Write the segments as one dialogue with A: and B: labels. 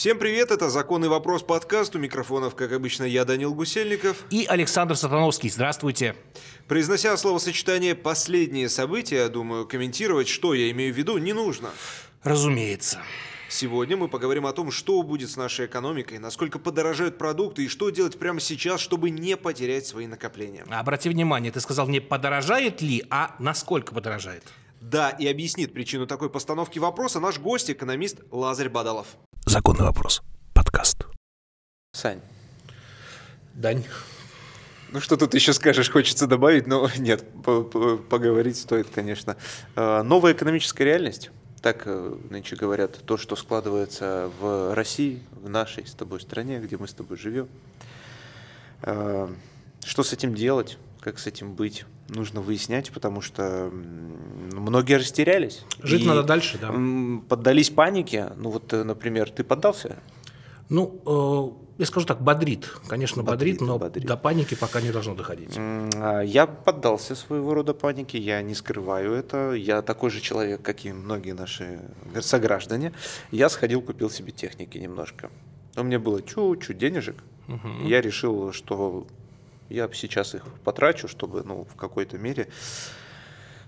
A: Всем привет, это «Законный вопрос» подкаст. У микрофонов, как обычно, я, Данил Гусельников.
B: И Александр Сатановский. Здравствуйте.
A: Произнося словосочетание «последние события», думаю, комментировать, что я имею в виду, не нужно.
B: Разумеется.
A: Сегодня мы поговорим о том, что будет с нашей экономикой, насколько подорожают продукты и что делать прямо сейчас, чтобы не потерять свои накопления.
B: Обрати внимание, ты сказал не подорожает ли, а насколько подорожает.
A: Да, и объяснит причину такой постановки вопроса наш гость, экономист Лазарь Бадалов.
C: Законный вопрос. Подкаст.
A: Сань.
B: Дань.
A: Ну что тут еще скажешь, хочется добавить, но нет, поговорить стоит, конечно. А, новая экономическая реальность так э, нынче говорят, то, что складывается в России, в нашей с тобой стране, где мы с тобой живем. А, что с этим делать, как с этим быть, нужно выяснять, потому что многие растерялись.
B: Жить надо дальше, да.
A: Поддались панике. Ну вот, э, например, ты поддался?
B: Ну, э, я скажу так, бодрит. Конечно, бодрит, бодрит но бодрит. до паники пока не должно доходить.
A: А, я поддался своего рода панике, я не скрываю это. Я такой же человек, как и многие наши сограждане. Я сходил, купил себе техники немножко. У меня было чуть-чуть денежек. Угу. Я решил, что я сейчас их потрачу, чтобы ну, в какой-то мере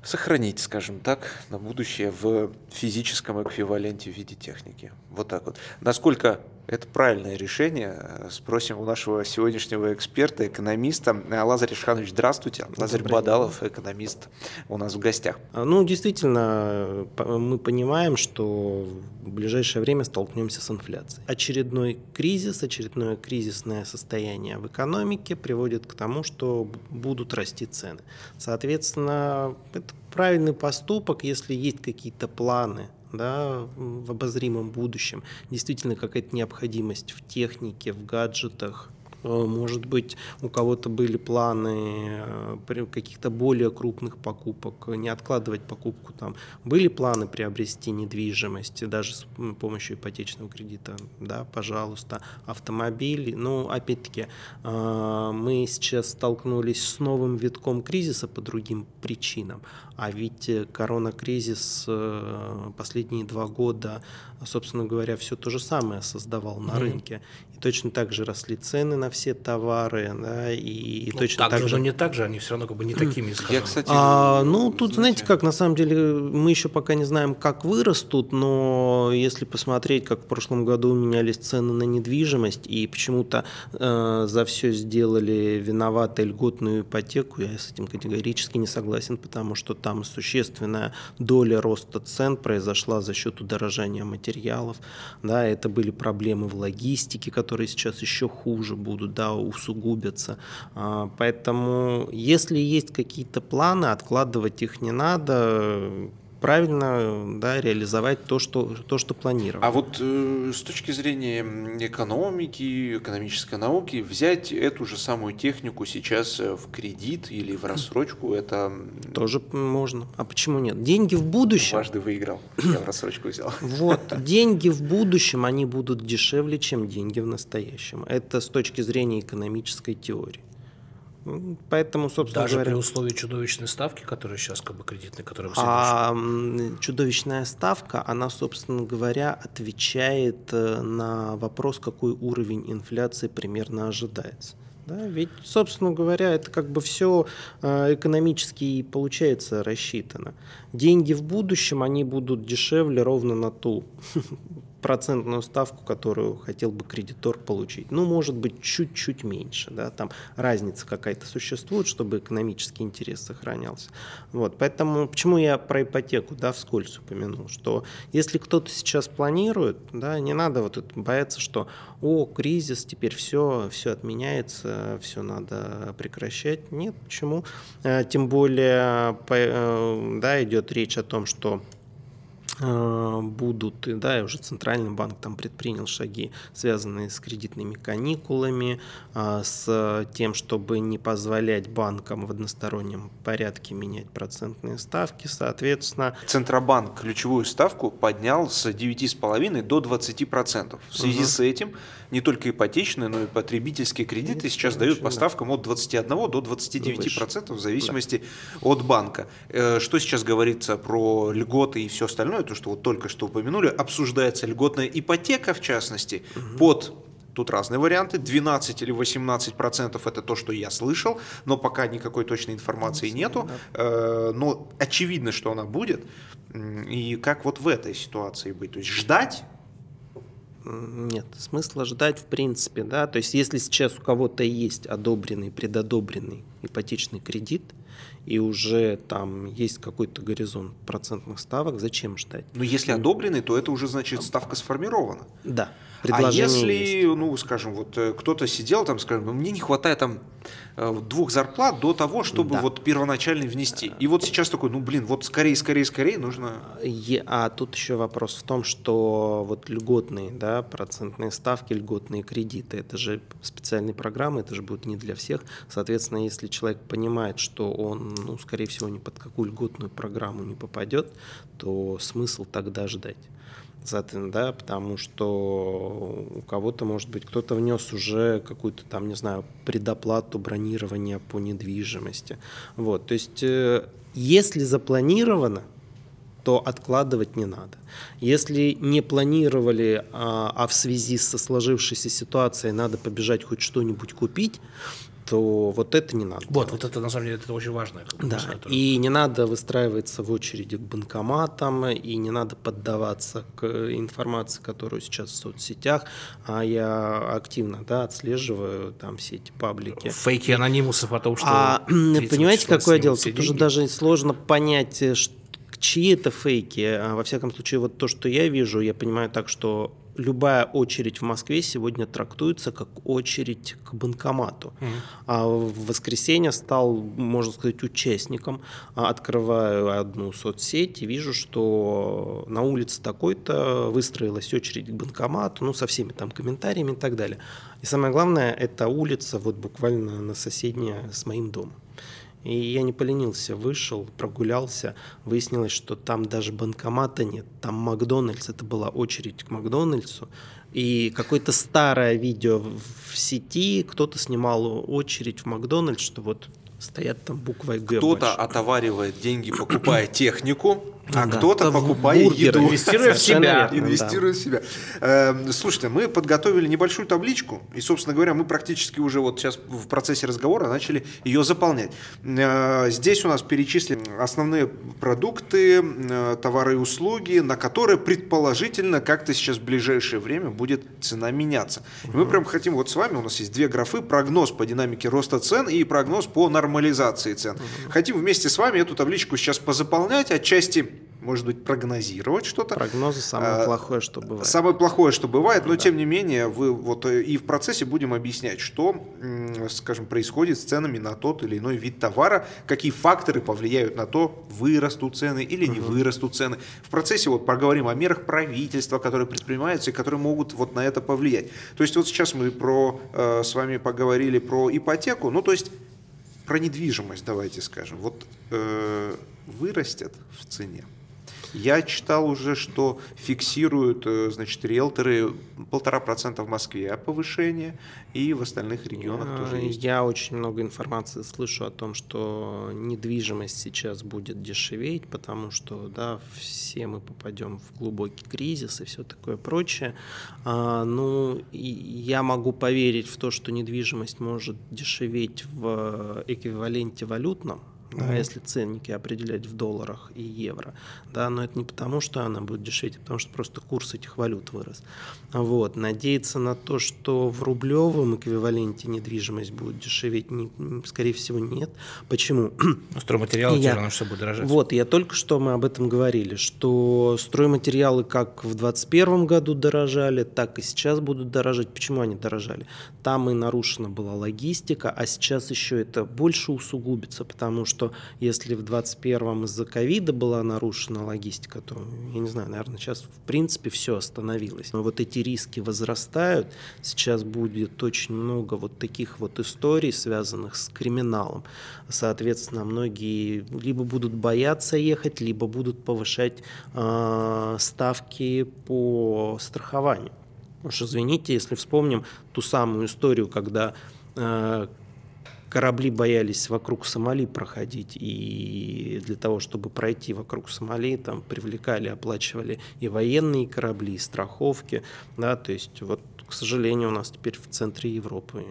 A: сохранить, скажем так, на будущее в физическом эквиваленте в виде техники. Вот так вот. Насколько это правильное решение. Спросим у нашего сегодняшнего эксперта, экономиста. Лазарь Ишханович, здравствуйте. Лазарь Бадалов, экономист, у нас в гостях.
D: Ну, действительно, мы понимаем, что в ближайшее время столкнемся с инфляцией. Очередной кризис, очередное кризисное состояние в экономике приводит к тому, что будут расти цены. Соответственно, это правильный поступок, если есть какие-то планы да, в обозримом будущем, действительно какая-то необходимость в технике, в гаджетах, может быть, у кого-то были планы э, каких-то более крупных покупок, не откладывать покупку там. Были планы приобрести недвижимость, даже с помощью ипотечного кредита, да, пожалуйста, автомобиль. Но, опять-таки, э, мы сейчас столкнулись с новым витком кризиса по другим причинам. А ведь коронакризис последние два года, собственно говоря, все то же самое создавал на mm-hmm. рынке точно так же росли цены на все товары, да, и,
B: ну,
D: точно
B: так,
D: так
B: же, но не так же, они все равно как бы не такими.
A: Я, кстати,
D: а, ну, тут, знаете, как, на самом деле, мы еще пока не знаем, как вырастут, но если посмотреть, как в прошлом году менялись цены на недвижимость, и почему-то э, за все сделали виноваты льготную ипотеку, я с этим категорически не согласен, потому что там существенная доля роста цен произошла за счет удорожания материалов, да, это были проблемы в логистике, которые которые сейчас еще хуже будут, да, усугубятся. А, поэтому, если есть какие-то планы, откладывать их не надо правильно да, реализовать то, что, то, что планировал.
A: А вот э, с точки зрения экономики, экономической науки, взять эту же самую технику сейчас э, в кредит или в рассрочку, это...
D: Тоже можно. А почему нет? Деньги в будущем...
A: Дважды выиграл, я в рассрочку взял.
D: Вот, деньги в будущем, они будут дешевле, чем деньги в настоящем. Это с точки зрения экономической теории. Поэтому, собственно
B: Даже
D: говоря...
B: при условии чудовищной ставки, которая сейчас как бы кредитная, которая
D: А чудовищная ставка, она, собственно говоря, отвечает э, на вопрос, какой уровень инфляции примерно ожидается. Да, ведь, собственно говоря, это как бы все э, экономически получается рассчитано. Деньги в будущем, они будут дешевле ровно на ту процентную ставку, которую хотел бы кредитор получить. Ну, может быть, чуть-чуть меньше, да, там разница какая-то существует, чтобы экономический интерес сохранялся. Вот, поэтому, почему я про ипотеку, да, вскользь упомянул, что если кто-то сейчас планирует, да, не надо вот это бояться, что, о, кризис, теперь все, все отменяется, все надо прекращать. Нет, почему? Э, тем более, э, да, идет речь о том, что будут, да, и уже Центральный банк там предпринял шаги, связанные с кредитными каникулами, э, с тем, чтобы не позволять банкам в одностороннем порядке менять процентные ставки, соответственно.
A: Центробанк ключевую ставку поднял с 9,5 до 20%. В связи угу. с этим не только ипотечные, но и потребительские кредиты сейчас дают по ставкам от 21 до 29% в зависимости да. от банка. Э, что сейчас говорится про льготы и все остальное, то, что вот только что упомянули, обсуждается льготная ипотека, в частности, угу. под Тут разные варианты. 12 или 18 процентов это то, что я слышал, но пока никакой точной информации нету. Э, но очевидно, что она будет. И как вот в этой ситуации быть? То есть ждать
D: нет, смысла ждать в принципе, да, то есть если сейчас у кого-то есть одобренный, предодобренный ипотечный кредит, и уже там есть какой-то горизонт процентных ставок, зачем ждать?
A: Но если одобренный, то это уже значит ставка сформирована.
D: Да.
A: А если, есть. ну, скажем, вот э, кто-то сидел там, скажем, «Ну, мне не хватает там э, двух зарплат до того, чтобы да. вот первоначально внести. И вот сейчас такой, ну, блин, вот скорее, скорее, скорее нужно.
D: А тут еще вопрос в том, что вот льготные, да, процентные ставки, льготные кредиты, это же специальные программы, это же будет не для всех. Соответственно, если человек понимает, что он, ну, скорее всего, ни под какую льготную программу не попадет, то смысл тогда ждать. Соответственно, да, потому что у кого-то, может быть, кто-то внес уже какую-то там, не знаю, предоплату бронирования по недвижимости. Вот, то есть, э, если запланировано, то откладывать не надо. Если не планировали, а, а в связи со сложившейся ситуацией надо побежать хоть что-нибудь купить, то вот это не надо.
B: Вот, вот это на самом деле это очень важно.
D: Да, которая... и не надо выстраиваться в очереди к банкоматам, и не надо поддаваться к информации, которую сейчас в соцсетях, а я активно да, отслеживаю там все эти паблики.
B: Фейки анонимусов о том, что...
D: А, понимаете, какое дело? Тут уже даже сложно понять, что чьи это фейки. А, во всяком случае, вот то, что я вижу, я понимаю так, что любая очередь в Москве сегодня трактуется как очередь к банкомату. Mm-hmm. А в воскресенье стал, можно сказать, участником. А открываю одну соцсеть и вижу, что на улице такой-то выстроилась очередь к банкомату, ну, со всеми там комментариями и так далее. И самое главное, это улица вот буквально на соседняя с моим домом. И я не поленился, вышел, прогулялся, выяснилось, что там даже банкомата нет, там Макдональдс, это была очередь к Макдональдсу, и какое-то старое видео в сети, кто-то снимал очередь в Макдональдс, что вот стоят там буквой Г.
A: Кто-то отоваривает деньги, покупая технику, а да. кто-то покупает бургеры, еду.
B: Инвестируя в себя.
A: Инвестируя в себя. Эм, слушайте, мы подготовили небольшую табличку, и, собственно говоря, мы практически уже вот сейчас в процессе разговора начали ее заполнять. Э, здесь у нас перечислены основные продукты, э, товары и услуги, на которые предположительно как-то сейчас в ближайшее время будет цена меняться. И мы прям хотим вот с вами, у нас есть две графы, прогноз по динамике роста цен и прогноз по нормализации цен. Хотим вместе с вами эту табличку сейчас позаполнять, отчасти может быть, прогнозировать что-то.
D: Прогнозы самое а, плохое, что бывает.
A: Самое плохое, что бывает, но да. тем не менее, вы вот э, и в процессе будем объяснять, что, скажем, происходит с ценами на тот или иной вид товара, какие факторы повлияют на то, вырастут цены или не угу. вырастут цены. В процессе вот поговорим о мерах правительства, которые предпринимаются и которые могут вот на это повлиять. То есть вот сейчас мы про, э, с вами поговорили про ипотеку, ну то есть про недвижимость, давайте скажем. Вот э, вырастет в цене. Я читал уже, что фиксируют, э, значит, риэлторы полтора процента в Москве повышение, и в остальных регионах я, тоже есть.
D: Я очень много информации слышу о том, что недвижимость сейчас будет дешеветь, потому что, да, все мы попадем в глубокий кризис и все такое прочее. А, ну, я могу поверить в то, что недвижимость может дешеветь в эквиваленте валютном, да, mm-hmm. если ценники определять в долларах и евро, да, но это не потому, что она будет дешеветь, а потому что просто курс этих валют вырос. Вот. Надеяться на то, что в рублевом эквиваленте недвижимость будет дешеветь, не, скорее всего, нет. Почему?
B: Ну, стройматериалы я, равно все будет дорожать.
D: Вот, я только что мы об этом говорили, что стройматериалы как в 2021 году дорожали, так и сейчас будут дорожать. Почему они дорожали? Там и нарушена была логистика, а сейчас еще это больше усугубится, потому что что если в 2021 из-за ковида была нарушена логистика, то, я не знаю, наверное, сейчас в принципе все остановилось. Но вот эти риски возрастают. Сейчас будет очень много вот таких вот историй, связанных с криминалом. Соответственно, многие либо будут бояться ехать, либо будут повышать э, ставки по страхованию. Уж извините, если вспомним ту самую историю, когда э, корабли боялись вокруг Сомали проходить, и для того, чтобы пройти вокруг Сомали, там привлекали, оплачивали и военные корабли, и страховки, да, то есть вот к сожалению, у нас теперь в центре Европы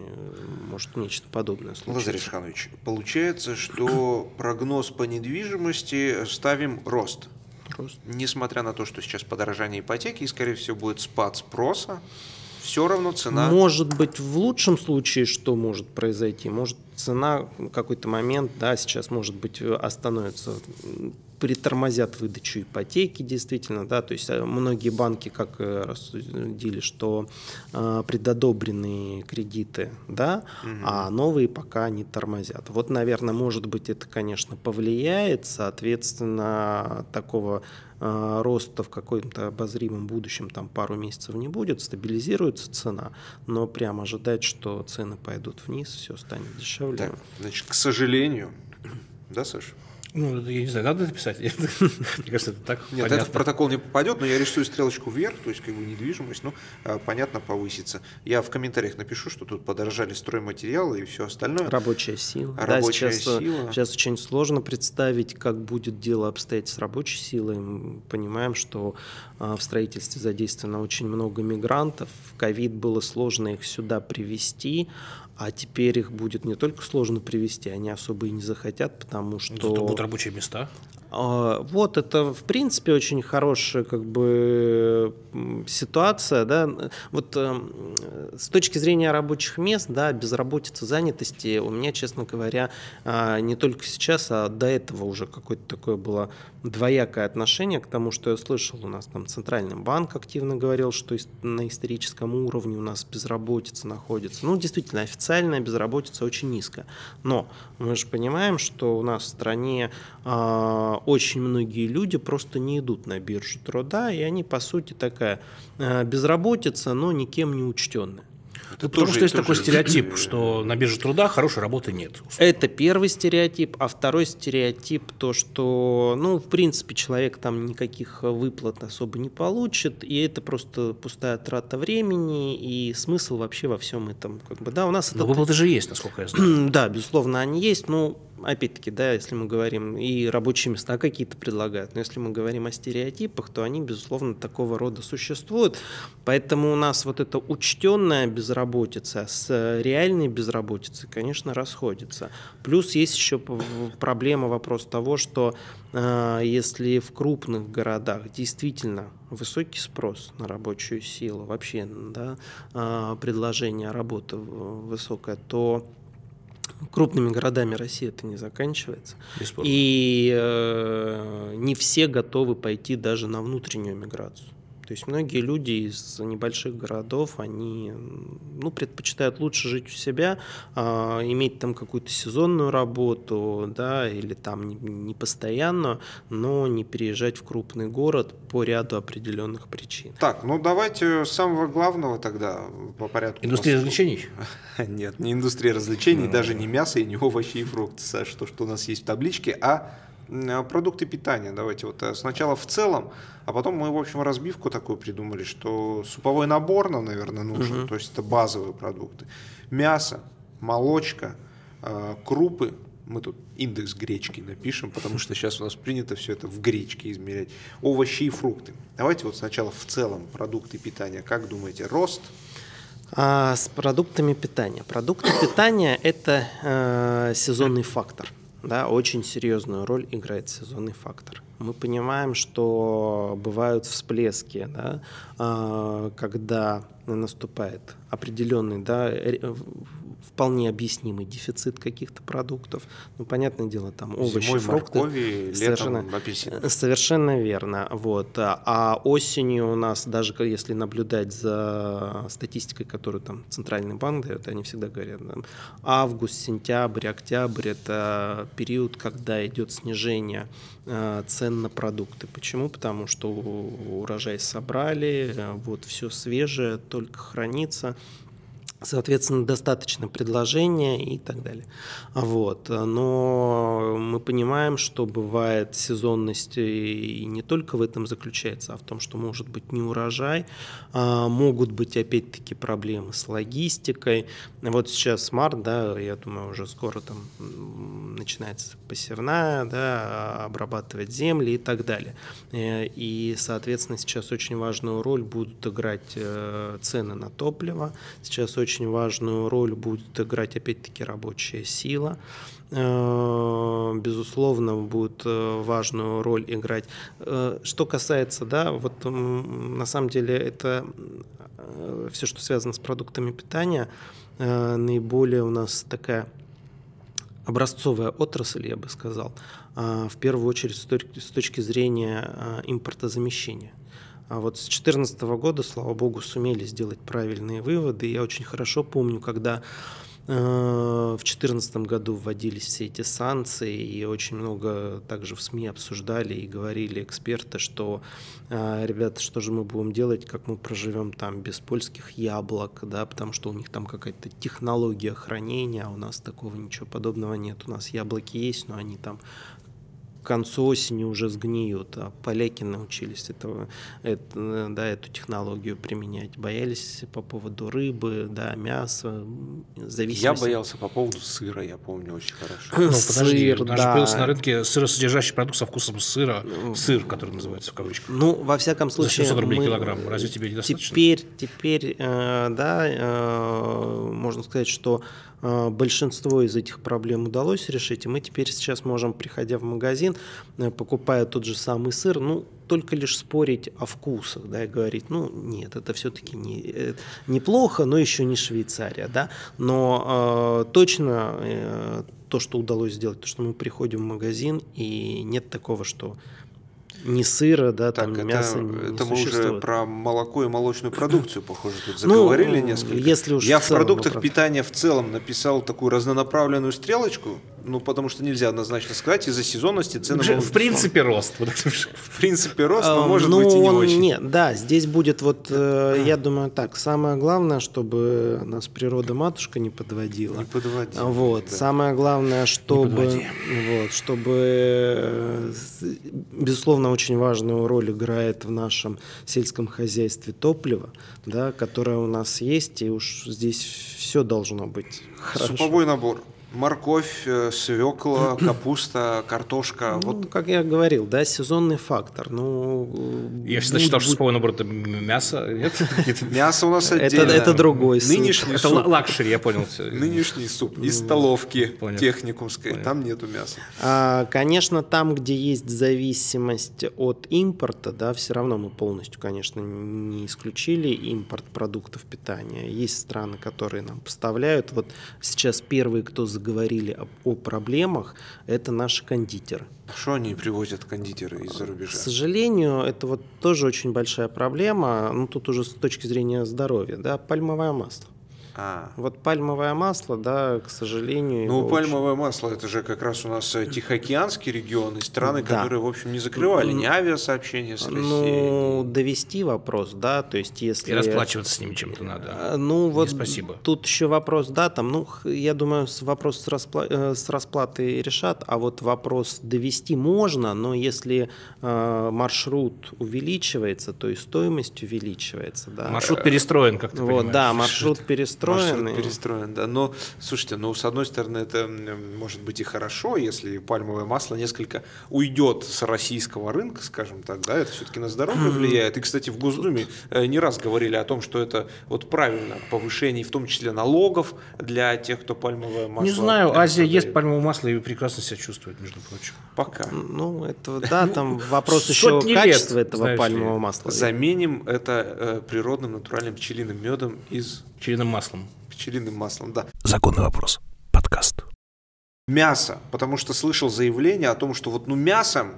D: может нечто подобное случиться.
A: Лазарь Ишханович, получается, что прогноз по недвижимости ставим рост. Рост. Несмотря на то, что сейчас подорожание ипотеки, и, скорее всего, будет спад спроса, все равно цена...
D: Может быть, в лучшем случае что может произойти? Может, цена в какой-то момент, да, сейчас, может быть, остановится притормозят выдачу ипотеки, действительно, да, то есть э, многие банки как э, рассудили, что э, предодобренные кредиты, да, угу. а новые пока не тормозят. Вот, наверное, может быть, это, конечно, повлияет, соответственно, такого э, роста в каком-то обозримом будущем, там пару месяцев не будет, стабилизируется цена, но прям ожидать, что цены пойдут вниз, все станет дешевле. Так,
A: значит, к сожалению, да, Саша?
B: Ну, я не знаю, надо это писать. Мне кажется, это так
A: Нет, понятно. это в протокол не попадет, но я рисую стрелочку вверх, то есть как бы недвижимость, ну, понятно, повысится. Я в комментариях напишу, что тут подорожали стройматериалы и все остальное.
D: Рабочая сила.
A: Рабочая
D: да, сейчас,
A: сила.
D: Сейчас очень сложно представить, как будет дело обстоять с рабочей силой. Мы понимаем, что а, в строительстве задействовано очень много мигрантов. В ковид было сложно их сюда привести, а теперь их будет не только сложно привести, они особо и не захотят, потому что... Зато
B: будут рабочие места.
D: А, вот это, в принципе, очень хорошая как бы ситуация, да, вот эм, с точки зрения рабочих мест, да, безработица, занятости, у меня, честно говоря, а, не только сейчас, а до этого уже какое-то такое было двоякое отношение к тому, что я слышал, у нас там Центральный банк активно говорил, что на историческом уровне у нас безработица находится. Ну, действительно, официальная безработица очень низкая, но мы же понимаем, что у нас в стране а, очень многие люди просто не идут на биржу труда, и они, по сути, такая э, безработица, но никем не учтенная.
B: Это Потому тоже, что есть такой стереотип, что на бирже труда хорошей работы нет.
D: Условно. Это первый стереотип, а второй стереотип то, что, ну, в принципе, человек там никаких выплат особо не получит, и это просто пустая трата времени и смысл вообще во всем этом, как бы, да, у нас.
B: Но это... выплаты же есть, насколько я знаю.
D: да, безусловно, они есть, но опять-таки, да, если мы говорим, и рабочие места какие-то предлагают, но если мы говорим о стереотипах, то они, безусловно, такого рода существуют. Поэтому у нас вот эта учтенная безработица с реальной безработицей, конечно, расходится. Плюс есть еще проблема, вопрос того, что э, если в крупных городах действительно высокий спрос на рабочую силу, вообще да, э, предложение работы высокое, то крупными городами России это не заканчивается. Бесспорно. И э, не все готовы пойти даже на внутреннюю миграцию. То есть многие люди из небольших городов, они ну, предпочитают лучше жить у себя, э, иметь там какую-то сезонную работу, да, или там не, не постоянно, но не переезжать в крупный город по ряду определенных причин.
A: Так, ну давайте с самого главного тогда по порядку.
B: Индустрия развлечений?
A: Нет, не индустрия развлечений, даже не мясо и не овощи и фрукты, Саша, то, что у нас есть в табличке, а продукты питания. Давайте вот э, сначала в целом, а потом мы, в общем, разбивку такую придумали, что суповой набор нам, наверное, нужен, угу. то есть это базовые продукты. Мясо, молочка, э, крупы, мы тут индекс гречки напишем, потому что сейчас у нас принято все это в гречке измерять. Овощи и фрукты. Давайте вот сначала в целом продукты питания. Как думаете, рост?
D: А, с продуктами питания. Продукты питания – это э, сезонный фактор да, очень серьезную роль играет сезонный фактор. Мы понимаем, что бывают всплески, да, а, когда наступает определенный да, вполне объяснимый дефицит каких-то продуктов. Ну, понятное дело, там овощи,
A: Зимой
D: фрукты.
A: Моркови,
D: совершенно,
A: апельсины.
D: Совершенно верно. Вот. А осенью у нас, даже если наблюдать за статистикой, которую там Центральный банк дает, они всегда говорят, там, август, сентябрь, октябрь – это период, когда идет снижение э, цен на продукты. Почему? Потому что урожай собрали, э, вот все свежее, только хранится. Соответственно, достаточно предложения и так далее. Вот. Но мы понимаем, что бывает сезонность и не только в этом заключается, а в том, что может быть не урожай, а могут быть опять-таки проблемы с логистикой. Вот сейчас март, да, я думаю, уже скоро там начинается посевная, да, обрабатывать земли и так далее. Э, и, соответственно, сейчас очень важную роль будут играть э, цены на топливо, сейчас очень очень важную роль будет играть опять-таки рабочая сила. Э, безусловно, будет э, важную роль играть. Э, что касается, да, вот на самом деле это все, что связано с продуктами питания, наиболее у нас такая образцовая отрасль, я бы сказал, в первую очередь с точки зрения импортозамещения. А вот с 2014 года, слава богу, сумели сделать правильные выводы. Я очень хорошо помню, когда э, в 2014 году вводились все эти санкции, и очень много также в СМИ обсуждали и говорили эксперты, что, э, ребята, что же мы будем делать, как мы проживем там без польских яблок, да, потому что у них там какая-то технология хранения, а у нас такого ничего подобного нет. У нас яблоки есть, но они там к концу осени уже сгниют, а поляки научились этого, это, да, эту технологию применять. Боялись по поводу рыбы, да, мяса,
A: зависимости. Я боялся по поводу сыра, я помню очень хорошо.
B: Ну, подожди, Сыр, да. появился на рынке сыросодержащий продукт со вкусом сыра, ну, сыр, который называется в кавычках.
D: Ну, во всяком случае...
B: За 700 рублей мы... килограмм, разве тебе недостаточно?
D: Теперь, теперь, э, да, э, можно сказать, что большинство из этих проблем удалось решить, и мы теперь сейчас можем, приходя в магазин, э, покупая тот же самый сыр, ну, только лишь спорить о вкусах, да, и говорить, ну, нет, это все-таки не, э, неплохо, но еще не Швейцария, да, но э, точно э, то, что удалось сделать, то, что мы приходим в магазин, и нет такого, что ни сыра, да, так, там это, мяса не
A: Это мы уже про молоко и молочную продукцию, похоже, тут ну, заговорили ну, несколько.
D: Если уж
A: Я в, в продуктах питания в целом написал такую разнонаправленную стрелочку, ну, потому что нельзя однозначно сказать, из-за сезонности цены
B: В, в принципе, рост.
A: В принципе, рост, но может ну, быть и не он, очень. Нет,
D: да, здесь будет вот, э, я думаю, так, самое главное, чтобы нас природа-матушка не подводила.
A: Не подводила.
D: Вот, да. самое главное, чтобы, вот, чтобы, э, безусловно, очень важную роль играет в нашем сельском хозяйстве топливо, да, которое у нас есть, и уж здесь все должно быть хорошо.
A: Суповой набор морковь, э, свекла, капуста, картошка.
D: Ну, вот. Как я говорил, да, сезонный фактор. Ну,
B: я всегда будь, считал, что суповой набор это мясо. Нет?
A: Мясо у нас отдельно.
D: Это, это другой
A: суп. Нынешний
B: это суп. luxury, я понял. Все.
A: Нынешний суп из столовки понял. техникумской. Понял. Там нету мяса.
D: А, конечно, там, где есть зависимость от импорта, да, все равно мы полностью, конечно, не исключили импорт продуктов питания. Есть страны, которые нам поставляют. Вот сейчас первые, кто заговорили о, о проблемах, это наши кондитеры.
A: Что они привозят кондитеры из-за рубежа?
D: К сожалению, это вот тоже очень большая проблема, ну тут уже с точки зрения здоровья, да, пальмовое масло. А. Вот пальмовое масло, да, к сожалению.
A: Ну, пальмовое очень... масло это же как раз у нас э, Тихоокеанский регион и страны, да. которые, в общем, не закрывали ни авиасообщения с Россией.
D: Ну, довести вопрос, да, то есть если.
B: И расплачиваться с ними чем-то надо.
D: А, ну, вот спасибо. Тут еще вопрос, да, там, ну, я думаю, вопрос с, распла... Э, с расплатой решат, а вот вопрос довести можно, но если э, маршрут увеличивается, то и стоимость увеличивается, да.
B: Маршрут перестроен, как ты
D: вот,
B: понимаешь.
D: Да, маршрут перестроен перестроен.
A: Маршрут перестроен, да. Но, слушайте, ну, с одной стороны, это может быть и хорошо, если пальмовое масло несколько уйдет с российского рынка, скажем так, да, это все-таки на здоровье влияет. И, кстати, в Госдуме э, не раз говорили о том, что это вот правильно повышение, в том числе налогов для тех, кто пальмовое масло...
B: Не знаю, Азия ест пальмовое масло и прекрасно себя чувствует, между прочим.
A: Пока.
D: Ну, это, да, там вопрос еще качества этого пальмового масла.
A: Заменим это э, природным натуральным пчелиным медом из
B: Пчелиным маслом.
A: Пчелиным маслом, да.
C: Законный вопрос. Подкаст.
A: Мясо. Потому что слышал заявление о том, что вот ну мясом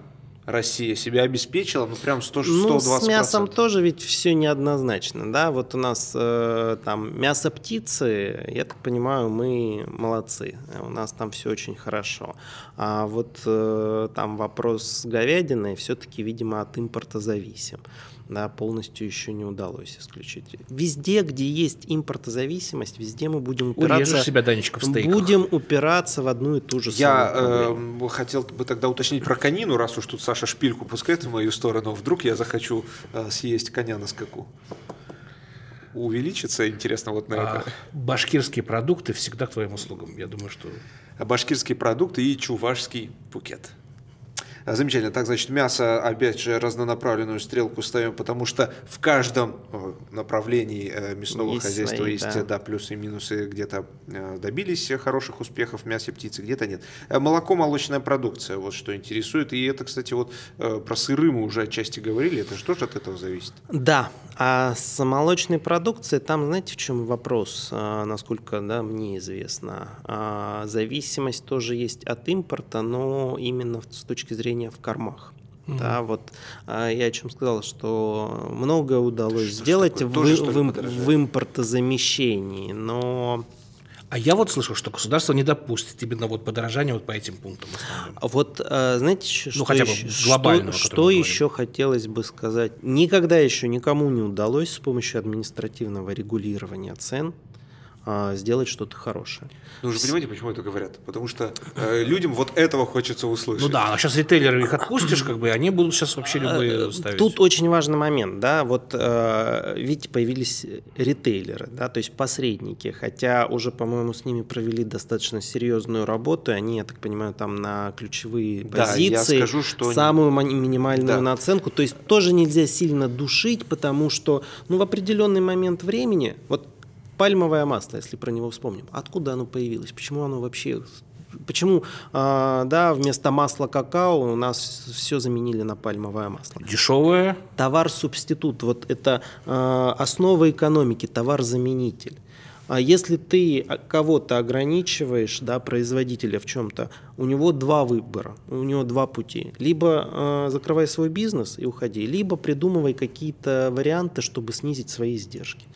A: Россия себя обеспечила, ну прям 100, 120%. Ну,
D: с мясом тоже ведь все неоднозначно, да, вот у нас э, там мясо птицы, я так понимаю, мы молодцы, у нас там все очень хорошо, а вот э, там вопрос с говядиной все-таки, видимо, от импорта зависим. Да, полностью еще не удалось исключить. Везде, где есть импортозависимость, везде мы будем упираться...
B: себя, Данечка, в стейках.
D: Будем упираться в одну и ту же
A: Я э, хотел бы тогда уточнить про конину, раз уж тут Саша шпильку пускает в мою сторону, вдруг я захочу э, съесть коня на скаку. Увеличится, интересно, вот на а, это.
B: Башкирские продукты всегда к твоим услугам. Я думаю, что...
A: Башкирские продукты и чувашский букет. Замечательно. Так, значит, мясо, опять же, разнонаправленную стрелку ставим, потому что в каждом э, направлении э, мясного есть хозяйства свои, есть да. Да, плюсы и минусы. Где-то э, добились хороших успехов в мясе птицы, где-то нет. Молоко, молочная продукция, вот что интересует. И это, кстати, вот про сыры мы уже отчасти говорили, это же тоже от этого зависит.
D: Да, а с молочной продукцией там, знаете, в чем вопрос, насколько да, мне известно. А, зависимость тоже есть от импорта, но именно с точки зрения движение в кормах. Mm-hmm. Да, вот а, я о чем сказал, что многое удалось что, сделать что в, в, в импортозамещении, но
B: а я вот слышал, что государство не допустит именно вот подорожания вот по этим пунктам основным.
D: Вот а, знаете, что,
B: ну, хотя бы глобально,
D: что, что еще хотелось бы сказать? Никогда еще никому не удалось с помощью административного регулирования цен а, сделать что-то хорошее.
A: Ну, вы же понимаете, почему это говорят? Потому что э, людям вот этого хочется услышать.
B: Ну да, а сейчас ритейлеры их отпустишь, как бы, они будут сейчас вообще любые
D: э, ставить. Тут очень важный момент, да, вот э, видите, появились ритейлеры, да, то есть посредники, хотя уже, по-моему, с ними провели достаточно серьезную работу, и они, я так понимаю, там на ключевые да, позиции,
A: я скажу, что
D: самую минимальную да. наценку, то есть тоже нельзя сильно душить, потому что, ну, в определенный момент времени, вот Пальмовое масло, если про него вспомним. Откуда оно появилось? Почему оно вообще Почему, э, да, вместо масла какао у нас все заменили на пальмовое масло?
B: Дешевое.
D: Товар-субститут. Вот это э, основа экономики, товар-заменитель. А если ты кого-то ограничиваешь, да, производителя в чем-то, у него два выбора, у него два пути. Либо э, закрывай свой бизнес и уходи, либо придумывай какие-то варианты, чтобы снизить свои издержки.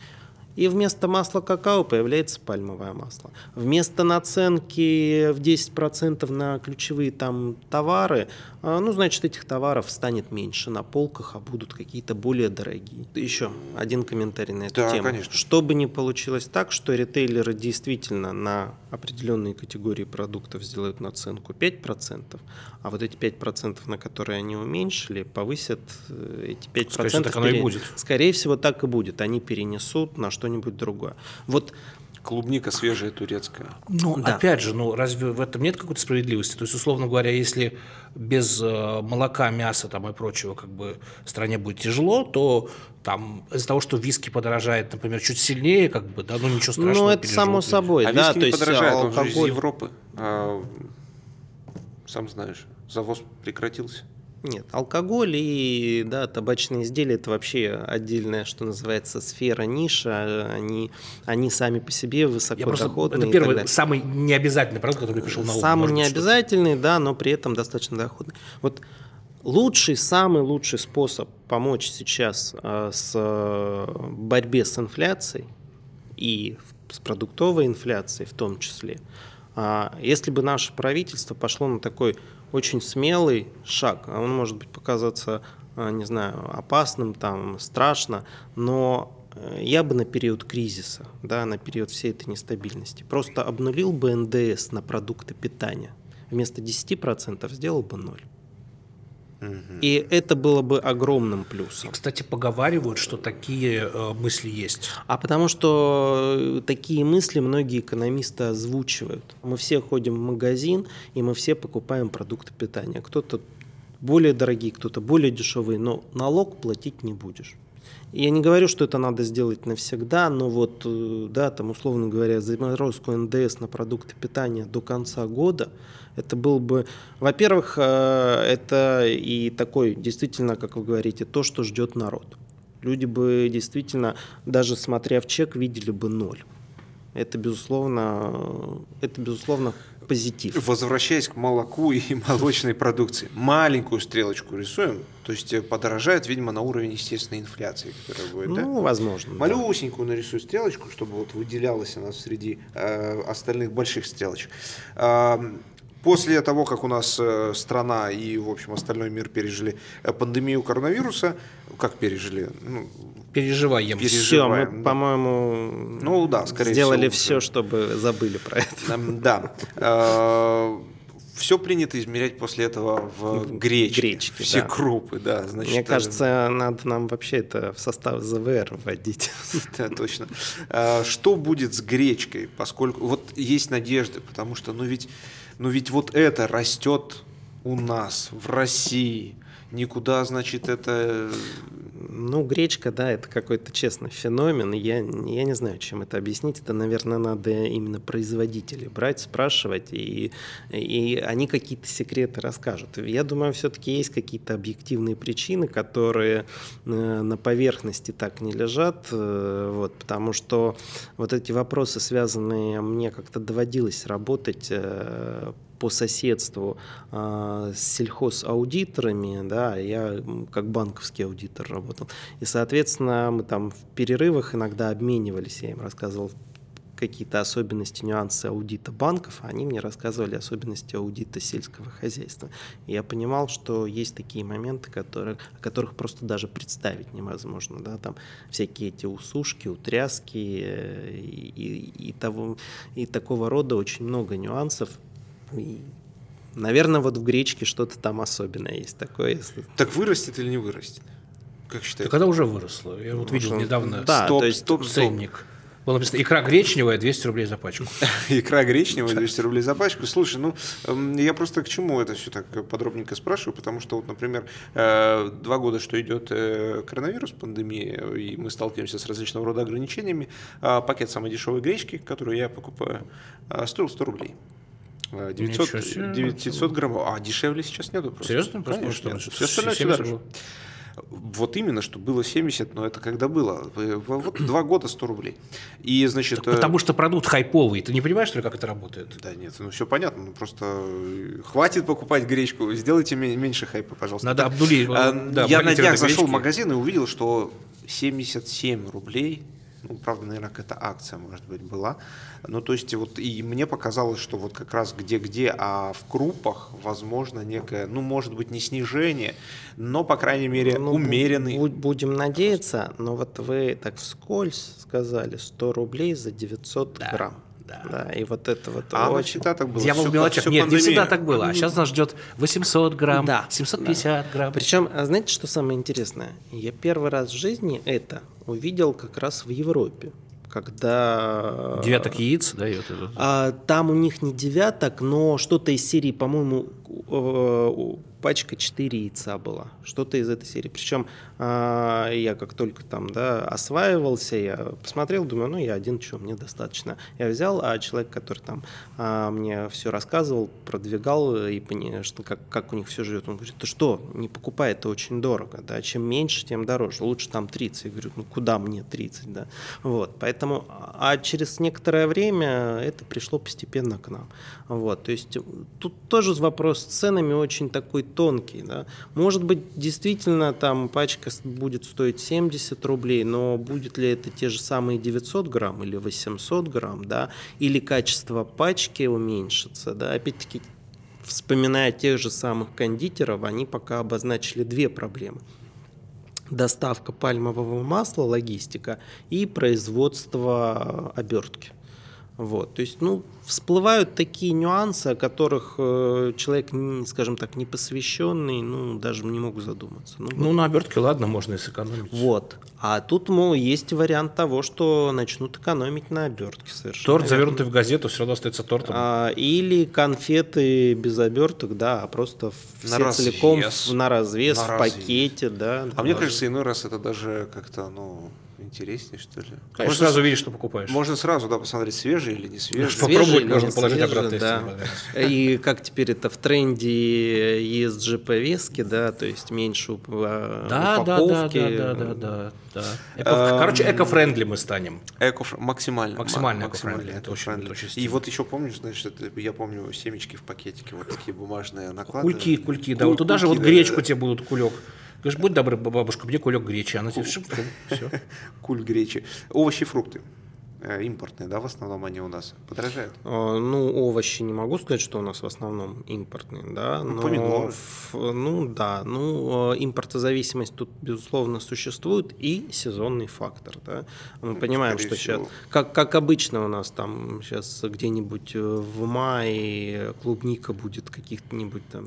D: И вместо масла какао появляется пальмовое масло. Вместо наценки в 10% на ключевые там товары, ну, значит, этих товаров станет меньше на полках, а будут какие-то более дорогие. Еще один комментарий на эту
A: да,
D: тему.
A: Конечно.
D: Чтобы не получилось так, что ритейлеры действительно на определенные категории продуктов сделают наценку 5%, а вот эти 5%, на которые они уменьшили, повысят э, эти 5%. Скорее всего,
B: так оно и будет.
D: Скорее всего, так и будет. Они перенесут на что-нибудь другое. Вот
A: Клубника свежая турецкая.
B: Ну, да. опять же, ну разве в этом нет какой-то справедливости? То есть, условно говоря, если без э, молока, мяса там и прочего как бы стране будет тяжело, то там из-за того, что виски подорожает, например, чуть сильнее, как бы, да, ну ничего страшного.
D: Ну, это само собой,
A: а
D: да,
A: виски
D: то
A: не подорожает, алкоголь... он же из Европы. А, сам знаешь, завоз прекратился.
D: Нет, алкоголь и да, табачные изделия это вообще отдельная, что называется, сфера, ниша. Они, они сами по себе высокодоходные.
B: Это первый, самый необязательный продукт, который пришел на ум.
D: Самый необязательный, да, но при этом достаточно доходный. Вот лучший, самый лучший способ помочь сейчас э, с э, борьбе с инфляцией и с продуктовой инфляцией в том числе, э, если бы наше правительство пошло на такой очень смелый шаг. Он может быть показаться, а, не знаю, опасным, там, страшно, но э, я бы на период кризиса, да, на период всей этой нестабильности просто обнулил бы НДС на продукты питания. Вместо 10% сделал бы И это было бы огромным плюсом.
B: Кстати, поговаривают, что такие э, мысли есть.
D: А потому что э, такие мысли многие экономисты озвучивают. Мы все ходим в магазин, и мы все покупаем продукты питания. Кто-то более дорогие, кто-то более дешевые, но налог платить не будешь. Я не говорю, что это надо сделать навсегда, но вот, э, да, там, условно говоря, заморозку НДС на продукты питания до конца года – это был бы, во-первых, э, это и такой, действительно, как вы говорите, то, что ждет народ. Люди бы действительно, даже смотря в чек, видели бы ноль. Это, безусловно, это, безусловно, позитив.
A: Возвращаясь к молоку и молочной продукции, маленькую стрелочку рисуем, то есть э, подорожает, видимо, на уровень естественной инфляции, которая будет,
D: ну,
A: да?
D: возможно.
A: Малюсенькую да. нарисую стрелочку, чтобы вот выделялась она среди э, остальных больших стрелочек. Э, после того, как у нас э, страна и, в общем, остальной мир пережили э, пандемию коронавируса, как пережили? Ну,
B: Переживаем.
A: Переж-
D: Все, мы,
A: переживаем, да.
D: по-моему,
A: Ну да, скорее
D: сделали
A: всего,
D: все, чтобы забыли про это.
A: Эм, Да. Все принято измерять после этого в гречке.
D: гречке,
A: Все
D: да.
A: крупы, да. Значит,
D: Мне
A: э,
D: кажется, надо нам вообще это в состав ЗВР вводить.
A: Да, точно. А, Что будет с гречкой, поскольку вот есть надежды, потому что, ну ведь, ну ведь вот это растет у нас в России, никуда, значит, это
D: Ну, гречка, да, это какой-то честный феномен. Я, я не знаю, чем это объяснить. Это, наверное, надо именно производителей брать, спрашивать, и, и они какие-то секреты расскажут. Я думаю, все-таки есть какие-то объективные причины, которые э, на поверхности так не лежат, э, вот, потому что вот эти вопросы, связанные, мне как-то доводилось работать э, по соседству а, с сельхозаудиторами, да, я как банковский аудитор работал. И, соответственно, мы там в перерывах иногда обменивались, я им рассказывал какие-то особенности, нюансы аудита банков, а они мне рассказывали особенности аудита сельского хозяйства. И я понимал, что есть такие моменты, которые, о которых просто даже представить невозможно. Да? Там всякие эти усушки, утряски э, и, и- и того, и такого рода очень много нюансов. И, наверное, вот в гречке что-то там особенное есть такое. Если...
A: так вырастет или не вырастет? Как считаете?
B: когда уже выросло? Я вот видел
D: Может,
B: недавно
D: да,
A: стоп,
D: то есть
A: стоп, стоп.
B: ценник. Было написано икра гречневая 200 рублей за пачку.
A: Икра гречневая, 200 рублей за пачку. Слушай, ну, эм, я просто к чему это все так подробненько спрашиваю, потому что, вот, например, э, два года, что идет э, коронавирус, пандемия, и мы сталкиваемся с различного рода ограничениями, а пакет самой дешевой гречки, которую я покупаю, а, стоил 100 рублей. Э, 900,
B: Ничего себе.
A: 900 граммов. А дешевле сейчас нету просто.
B: Серьезно? Просто
A: Конечно.
B: что,
A: нет. Всё остальное
B: 70
A: всё дороже.
B: было?
A: Вот именно, что было 70, но это когда было? Вот два года 100 рублей. И, значит... э,
B: Потому что продукт хайповый. Ты не понимаешь, что ли, как это работает?
A: Да нет, ну все понятно, ну просто э, хватит покупать гречку, сделайте ме- меньше хайпа, пожалуйста.
B: Надо
A: Так,
B: обнулить,
A: а,
B: да,
A: я на днях зашел в магазин и увидел, что 77 рублей, ну, правда, наверное, какая-то акция, может быть, была. Ну, то есть, вот, и мне показалось, что вот как раз где-где, а в крупах, возможно, некое, ну, может быть, не снижение, но, по крайней мере,
D: Ну,
A: умеренный.
D: бу- Будем надеяться, но вот вы так вскользь сказали 100 рублей за 900 грамм.
B: Да.
D: и вот это вот
A: А
D: очень...
A: всегда так было.
B: Дьявол в мелочах. Нет, не всегда так было. А сейчас нас ждет 800 грамм,
D: Да,
B: 750 грамм.
D: Причем, а знаете, что самое интересное? Я первый раз в жизни это увидел как раз в Европе, когда...
B: Девяток яиц дает.
D: А, там у них не девяток, но что-то из серии, по-моему, э, пачка 4 яйца была. Что-то из этой серии. Причем а, я как только там да, осваивался, я посмотрел, думаю, ну я один, что, мне достаточно. Я взял, а человек, который там а, мне все рассказывал, продвигал и что, как, как у них все живет, он говорит, ты что, не покупай, это очень дорого. Да? Чем меньше, тем дороже. Лучше там 30. Я говорю, ну куда мне 30? Да? Вот, поэтому, а через некоторое время это пришло постепенно к нам. Вот, то есть тут тоже вопрос с ценами очень такой тонкий. Да? Может быть, действительно там пачка будет стоить 70 рублей, но будет ли это те же самые 900 грамм или 800 грамм, да? или качество пачки уменьшится, да? опять-таки вспоминая тех же самых кондитеров, они пока обозначили две проблемы доставка пальмового масла, логистика и производство обертки. Вот, то есть, ну, всплывают такие нюансы, о которых э, человек, скажем так, не посвященный, ну, даже не мог задуматься. Ну,
B: Ну, на обертке, ладно, можно и сэкономить.
D: вот. А тут, мол, есть вариант того, что начнут экономить на обертке совершенно.
B: Торт,
D: верно.
B: завернутый в газету, все равно остается тортом.
D: А, или конфеты без оберток, да, а просто все
A: На
D: целиком
A: развес.
D: в- на развес,
A: На
D: в
A: развес.
D: пакете, да.
A: А мне
D: да.
A: кажется, иной раз это даже как-то, ну, интереснее, что ли.
B: Конечно,
A: Можно
B: сразу видишь, что покупаешь.
A: Можно сразу, да, посмотреть, свежий или не свежий.
D: Свежий
B: Попробовать
D: или
B: можно положить
D: свежий,
B: обратно,
D: да. И как теперь это в тренде ESG повестки, да, то есть меньше уп- а,
B: Да, да, да,
D: упаковки.
B: да, да, да, да, да. Эко- Короче, эко-френдли мы станем.
A: Эко максимально.
B: Максимально
A: ма-
B: эко-френдли, это очень- очень
A: И вот еще помнишь, значит, это, я помню семечки в пакетике, вот такие бумажные накладки.
B: Кульки, кульки, да. Вот туда же вот гречку тебе будут кулек. Говоришь, будь добрый, бабушка, мне кулек гречи. Она тебе шип, все.
A: Куль гречи. Овощи, фрукты. Э, импортные, да, в основном они у нас подорожают.
D: А, Ну, овощи не могу сказать, что у нас в основном импортные, да.
A: Ну,
D: но
A: помидоры.
D: в- ну, да, ну, э, импортозависимость тут, безусловно, существует и сезонный фактор, да. Мы понимаем,
A: скорее
D: что сейчас,
A: всего.
D: как, как обычно у нас там сейчас где-нибудь э, в мае клубника будет каких-нибудь там,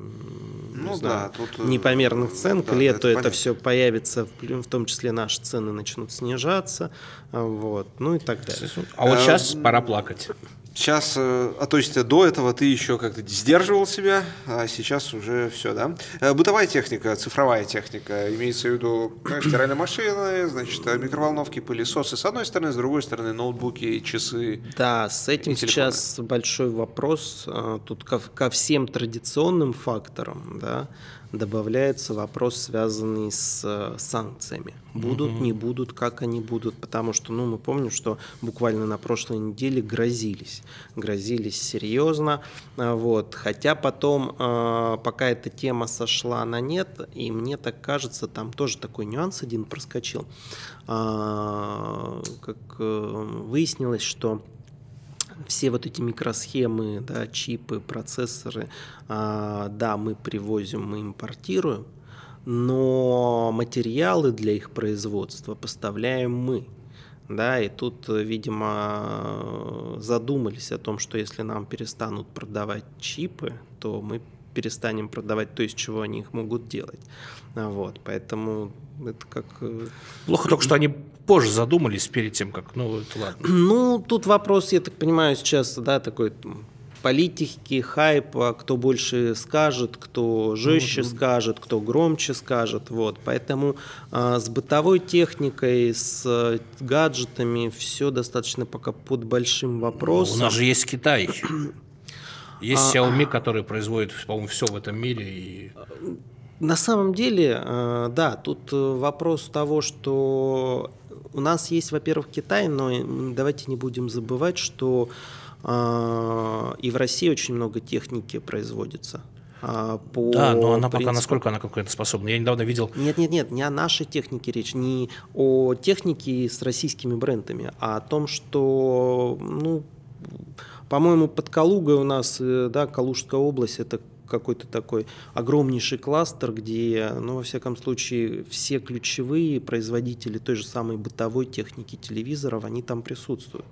D: не
A: Ну
D: знаю,
A: да, тут, э,
D: непомерных цен,
A: да,
D: к лету
A: это
D: это,
A: понятно.
D: все появится, в том числе наши цены начнут снижаться, вот, ну и так далее.
B: А вот сейчас пора плакать.
A: Сейчас, э, а то есть э, до этого ты еще как-то сдерживал себя, а сейчас уже все, да? Э, Бытовая техника, цифровая техника, имеется в виду стиральные машины, значит, микроволновки, пылесосы с одной стороны, с другой стороны ноутбуки, часы.
D: Да, с этим сейчас большой вопрос. Тут ко, ко всем традиционным факторам да, добавляется вопрос, связанный с э, санкциями. Будут, не будут, как они будут. Потому что ну, мы помним, что буквально на прошлой неделе грозились. Грозились серьезно. А, Вот. Хотя потом, а, пока эта тема сошла на нет, и мне так кажется, там тоже такой нюанс один проскочил. А, Как э, выяснилось, что все вот эти микросхемы, да, чипы, процессоры, а, да, мы привозим, мы импортируем, но материалы для их производства поставляем мы. Да, и тут, видимо, задумались о том, что если нам перестанут продавать чипы, то мы перестанем продавать то, из чего они их могут делать. Вот, поэтому это как э,
B: Плохо только, что они позже задумались перед тем, как, ну, это ладно.
D: Ну, тут вопрос, я так понимаю, сейчас, да, такой политики, хайпа, кто больше скажет, кто жестче скажет, кто громче скажет, вот. Поэтому а, с бытовой техникой, с э, гаджетами все достаточно пока под большим
B: У
D: вопросом.
B: нас же есть Китай. Есть Xiaomi, который производит, по-моему, все в этом мире. И...
D: На самом деле, э, да, тут э, вопрос того, что у нас есть, во-первых, Китай, но давайте не будем забывать, что э, и в России очень много техники производится. а, По
B: Да, но она пока
D: принципу-
B: насколько она конкурентоспособна. Я недавно видел
D: нет, нет, нет, не о нашей технике речь, не о технике с российскими брендами, а о том, что, ну, по-моему, под Калугой у нас, э, да, Калужская область, это какой-то такой огромнейший кластер, где, ну, во всяком случае, все ключевые производители той же самой бытовой техники телевизоров, они там присутствуют.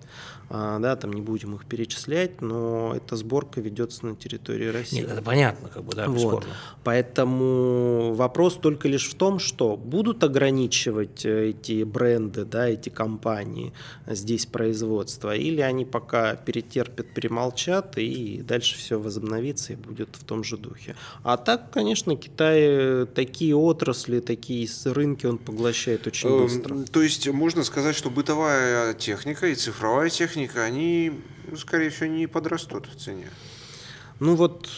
D: А, да, там не будем их перечислять, но эта сборка ведется на территории России.
B: Нет, это понятно, как бы, да,
D: Вот. Поэтому вопрос только лишь в том, что будут ограничивать э, эти бренды, да, эти компании здесь производство, или они пока перетерпят, перемолчат, и дальше все возобновится и будет в том же духе. А так, конечно, Китай э, такие отрасли, такие рынки он поглощает очень
A: Эм,
D: быстро.
A: То есть можно сказать, что бытовая техника и цифровая техника, они, ну, скорее всего, не подрастут в цене.
D: Ну вот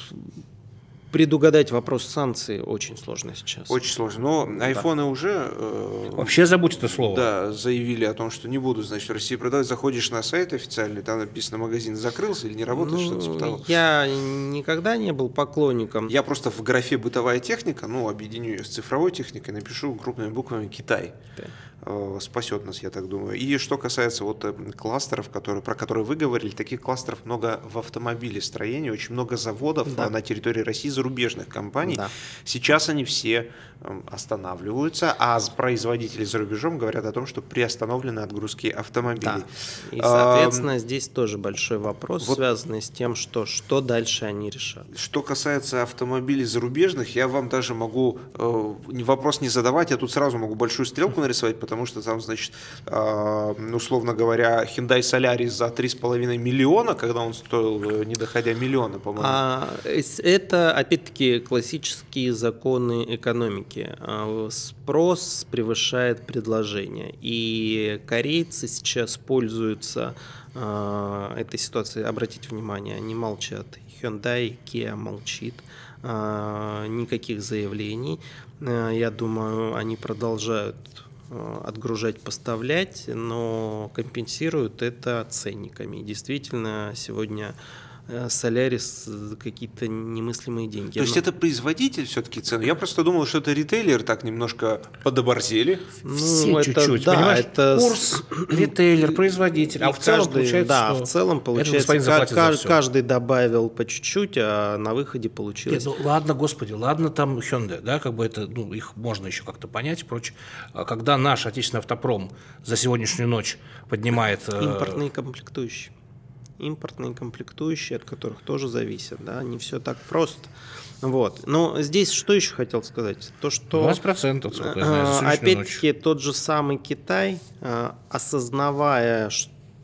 D: предугадать вопрос санкций очень сложно сейчас.
A: Очень сложно. Но айфоны уже э,
B: Вообще забудь это слово.
A: да, заявили о том, что не будут, значит, в России продавать. Заходишь на сайт официальный, там написано, магазин закрылся или не работает,
D: Ну,
A: что-то типа того.
D: я никогда не был поклонником
A: Я просто в графе бытовая техника, ну, объединю ее с цифровой техникой, напишу крупными буквами Китай.
D: Да.
A: Э, Спасет нас, я так думаю. И что касается вот э, кластеров, которые, про которые вы говорили, таких кластеров много в автомобилестроении, очень много заводов
D: Да.
A: на территории России, зарубежных компаний.
D: Да.
A: Сейчас они все эм, останавливаются, а производители за рубежом говорят о том, что приостановлены отгрузки автомобилей.
D: Да. И,
A: А,
D: соответственно, здесь тоже большой вопрос,
A: вот-
D: связанный с тем, что, что дальше они решат.
A: Что касается автомобилей зарубежных, я вам даже могу э, вопрос не задавать, я тут сразу могу большую стрелку нарисовать, потому что там, значит, э, условно говоря, Hyundai Solaris за 3,5 миллиона, когда он стоил, э, не доходя миллиона, по-моему.
D: А, эс- это, опять-таки, классические законы экономики. А, Спрос превышает предложение. И корейцы сейчас пользуются а, этой ситуацией. Обратите внимание, они молчат. Hyundai, Kia молчит. А, Никаких заявлений. Я думаю, они продолжают отгружать, поставлять, но компенсируют это ценниками. Действительно, сегодня Солярис за какие-то немыслимые деньги.
A: То есть это производитель все-таки цены? Я просто думал, что это ритейлер так немножко подоборзели.
D: ну,
B: Все
D: это
B: чуть-чуть,
D: да,
B: понимаешь?
D: это
B: Курс, ритейлер, производитель. А в целом
D: каждый-
B: получается,
D: да,
B: что
D: в целом получается,
B: господин
D: ка-
B: заплатит
D: ка-
B: за всё.
D: каждый добавил по чуть-чуть, а на выходе
B: Нет,
D: получилось.
B: ну ладно, господи, ладно там Hyundai, да, как бы это, ну, их можно еще как-то понять и прочее. А Когда наш отечественный автопром за сегодняшнюю ночь поднимает... э,
D: Импортные комплектующие. Импортные комплектующие, от которых тоже зависят, да, не все так просто. Вот. Но здесь что еще хотел сказать? То, что
B: 20%, сколько я знаю, ночь.
D: Опять-таки тот же самый Китай, а, осознавая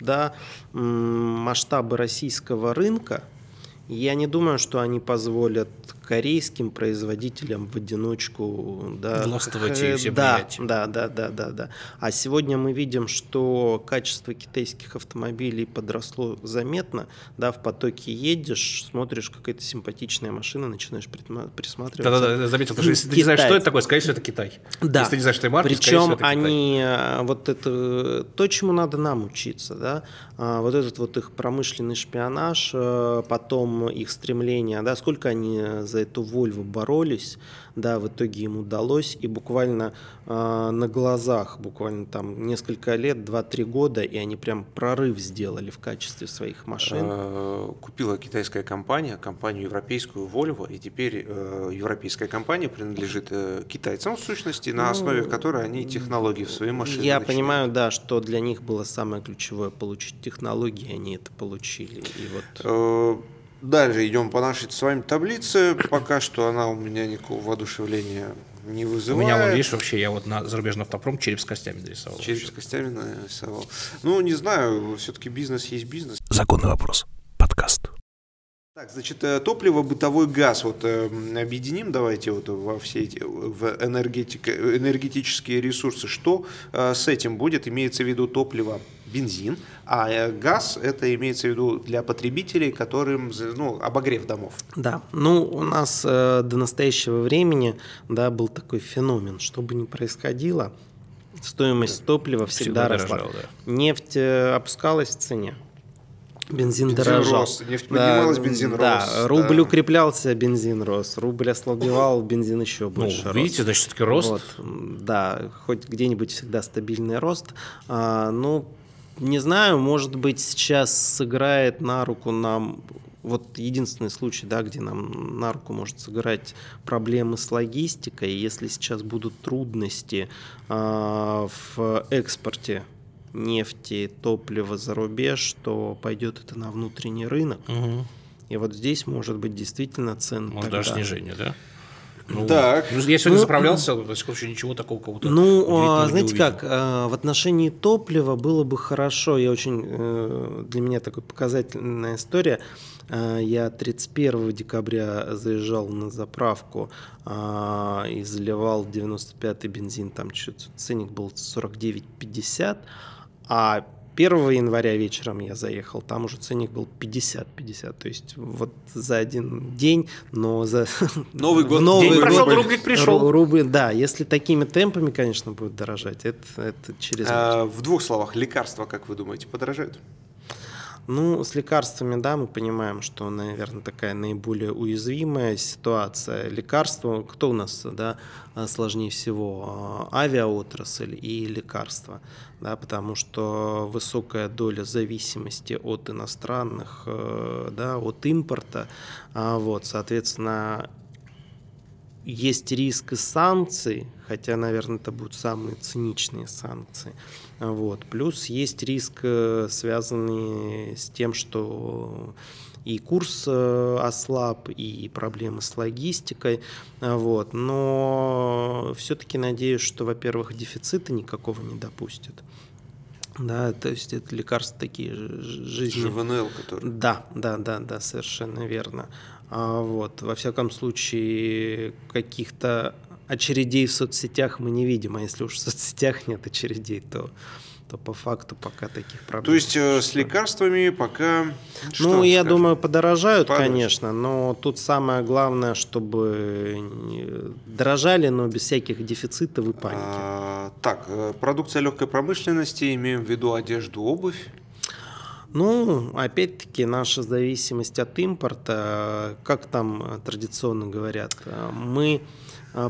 D: да, масштабы российского рынка, я не думаю, что они позволят корейским производителям в одиночку да,
B: Властвовать и всем
D: да, да, да, да, да, да. А сегодня мы видим, что качество китайских автомобилей подросло заметно. Да, в потоке едешь, смотришь, какая-то симпатичная машина, начинаешь присматриваться.
B: Да-да-да, заметил, потому что если ты не знаешь, что это такое, скорее всего, это Китай.
D: Да.
B: Если ты не знаешь, что это марки,
D: Причем
B: это
D: они э, вот это то, чему надо нам учиться, да, а, вот этот вот их промышленный шпионаж, э, потом их стремление, да, сколько они за эту Вольву боролись, да, в итоге им удалось, и буквально э, на глазах, буквально там несколько лет, 2-3 года, и они прям прорыв сделали в качестве своих машин.
A: Э, Купила китайская компания, компанию европейскую Volvo, и теперь э, европейская компания принадлежит э, китайцам в сущности, на основе которой они технологии в свои машины
D: Ну, Я
A: начинают.
D: понимаю, да, что для них было самое ключевое получить технологии, они это получили. И вот
A: Э, Дальше идем по нашей с вами таблице. Пока что она у меня никакого воодушевления не
B: У
A: вызывает.
B: меня, вон, видишь, вообще я вот на зарубежный автопром череп с костями нарисовал.
A: Череп с костями нарисовал. Ну, не знаю, все-таки бизнес есть бизнес.
C: Законный вопрос. Подкаст.
A: Так, значит, э, топливо, бытовой газ, вот э, объединим давайте вот во все эти в энергетика, энергетические ресурсы. Что э, с этим будет? Имеется в виду топливо, бензин, а газ это имеется в виду для потребителей, которым ну, обогрев домов.
D: Да, ну у нас э, до настоящего времени да, был такой феномен, что бы ни происходило, стоимость топлива всегда,
B: Всегда
D: росла.
B: дорожала,
D: Нефть э, опускалась в цене. Бензин,
A: Бензин
D: дорожал.
A: рос, нефть поднималась, бензин
D: да,
A: рос,
D: Рубль
A: да.
D: укреплялся, бензин рос. Рубль ослабевал, бензин еще
B: Ну,
D: больше рос.
B: видите, значит, все-таки рост.
D: Вот, да, хоть где-нибудь всегда стабильный рост. А, ну, не знаю, может быть, сейчас сыграет на руку нам вот единственный случай, да, где нам на руку может сыграть проблемы с логистикой. Если сейчас будут трудности а, в экспорте нефти, топлива за рубеж, то пойдет это на внутренний рынок.
B: Мгм.
D: И вот здесь может быть действительно цены.
B: Может,
D: тогда-
B: даже снижение, да? Ну,
A: Так.
B: ну, я сегодня
D: Ну,
B: заправлялся, до сих пор еще ничего такого кого-то
D: Ну, а, знаете
B: увидел.
D: как, а, в отношении топлива было бы хорошо, я очень, э, для меня такой показательная история. А, Я 31 декабря заезжал на заправку а, и заливал 95-й бензин, там что-то ценник был 49,50, а 1 января вечером я заехал, там уже ценник был 50-50, то есть вот за один день, но за...
A: Новый год.
D: Новый
B: День прошел,
D: год-
B: рублик пришел.
D: Ру- Рубль, да, если такими темпами, конечно, будет дорожать, это, это через...
A: А, в двух словах, лекарства, как вы думаете, подорожают?
D: Ну, с лекарствами, да, мы понимаем, что, наверное, такая наиболее уязвимая ситуация. Лекарства, кто у нас, да, а, сложнее всего? А, Авиаотрасль и лекарства, да, потому что высокая доля зависимости от иностранных, э, да, от импорта, а, вот, соответственно, есть риск и санкций, хотя, наверное, это будут самые циничные санкции. Вот. Плюс есть риск, э, связанный с тем, что и курс э, ослаб, и проблемы с логистикой. Вот. Но все-таки надеюсь, что, во-первых, дефицита никакого не допустят. Да, то есть это лекарства такие жизненные.
A: ЖВНЛ, который...
D: Да, да, да, да, совершенно верно. А, вот, во всяком случае, каких-то очередей в соцсетях мы не видим, а если уж в соцсетях нет очередей, то, то по факту пока таких проблем.
A: То есть э, с
D: существует.
A: лекарствами пока... что
D: Ну, я
A: скажем?
D: думаю, подорожают,
A: Падают.
D: конечно, но тут самое главное, чтобы дорожали, но без всяких дефицитов и паники.
A: А, так, э, продукция легкой промышленности, имеем в виду одежду, обувь.
D: Ну, опять-таки, наша зависимость от импорта, как там традиционно говорят, мы э,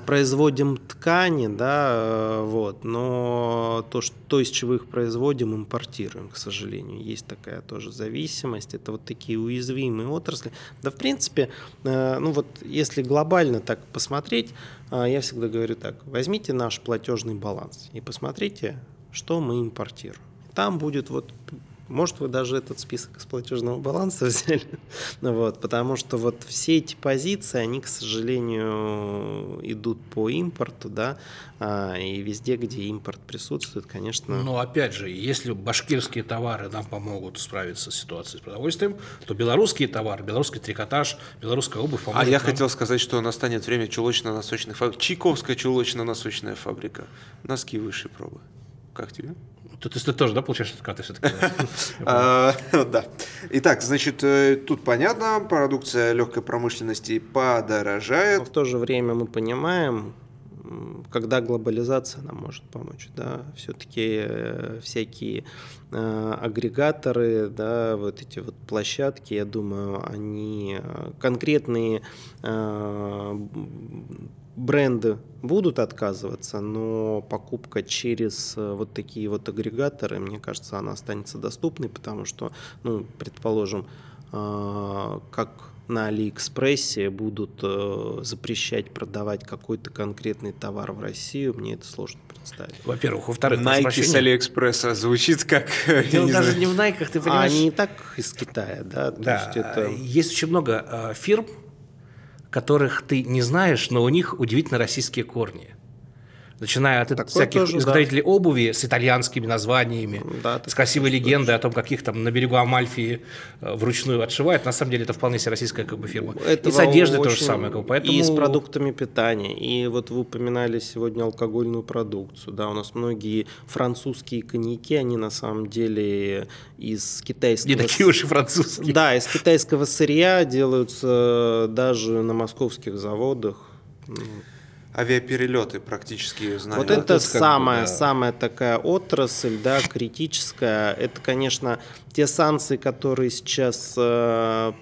D: производим ткани, да, э, вот, но то, что, то, из чего их производим, импортируем, к сожалению. Есть такая тоже зависимость. Это вот такие уязвимые отрасли. Да, в принципе, э, ну вот, если глобально так посмотреть, я всегда говорю так, возьмите наш платежный баланс и посмотрите, что мы импортируем. Там будет вот может, вы даже этот список из платежного баланса взяли, вот, потому что вот все эти позиции, они, к сожалению, идут по импорту, да, а, и везде, где импорт присутствует, конечно...
B: Но опять же, если башкирские товары нам помогут справиться с ситуацией с продовольствием, то белорусские товары, белорусский трикотаж, белорусская обувь
A: поможет А я нам... хотел сказать, что настанет время чулочно-носочных фабрик. Чайковская чулочно-носочная фабрика. Носки высшей пробы. Как тебе?
B: Тут ты тоже, да, получаешь откаты все-таки?
A: А, да. Итак, значит, э, тут понятно, продукция легкой промышленности подорожает.
D: в то же время мы понимаем, когда глобализация нам может помочь, да, все-таки э, всякие э, агрегаторы, да, вот эти вот площадки, я думаю, они конкретные бренды будут отказываться, но покупка через э, вот такие вот агрегаторы, мне кажется, она останется доступной, потому что, ну, предположим, э, как на Алиэкспрессе будут э, запрещать продавать какой-то конкретный товар в Россию, мне это сложно представить.
B: Во-первых. Во-вторых,
A: Nike с Алиэкспресса звучит как...
B: Дело даже не в Nike, ты понимаешь.
D: А они и так из Китая, да?
B: Да, есть, это... есть очень много фирм, которых ты не знаешь, но у них удивительно российские корни начиная от Такое всяких тоже, изготовителей да. обуви с итальянскими названиями, да, с красивой легендой о том, как их там на берегу Амальфии э, вручную отшивают. На самом деле это вполне себе российская как бы, фирма.
D: Этого и с одеждой то же самое. Как бы, поэтому... И с продуктами питания. И вот вы упоминали сегодня алкогольную продукцию. Да, у нас многие французские коньяки, они на самом деле из китайского...
B: Не такие уж и французские.
D: Да, из китайского сырья делаются даже на московских заводах
A: авиаперелеты практически
D: знаю. Вот это, это самая, бы, да. самая такая отрасль, да, критическая. Это, конечно, те санкции, которые сейчас э,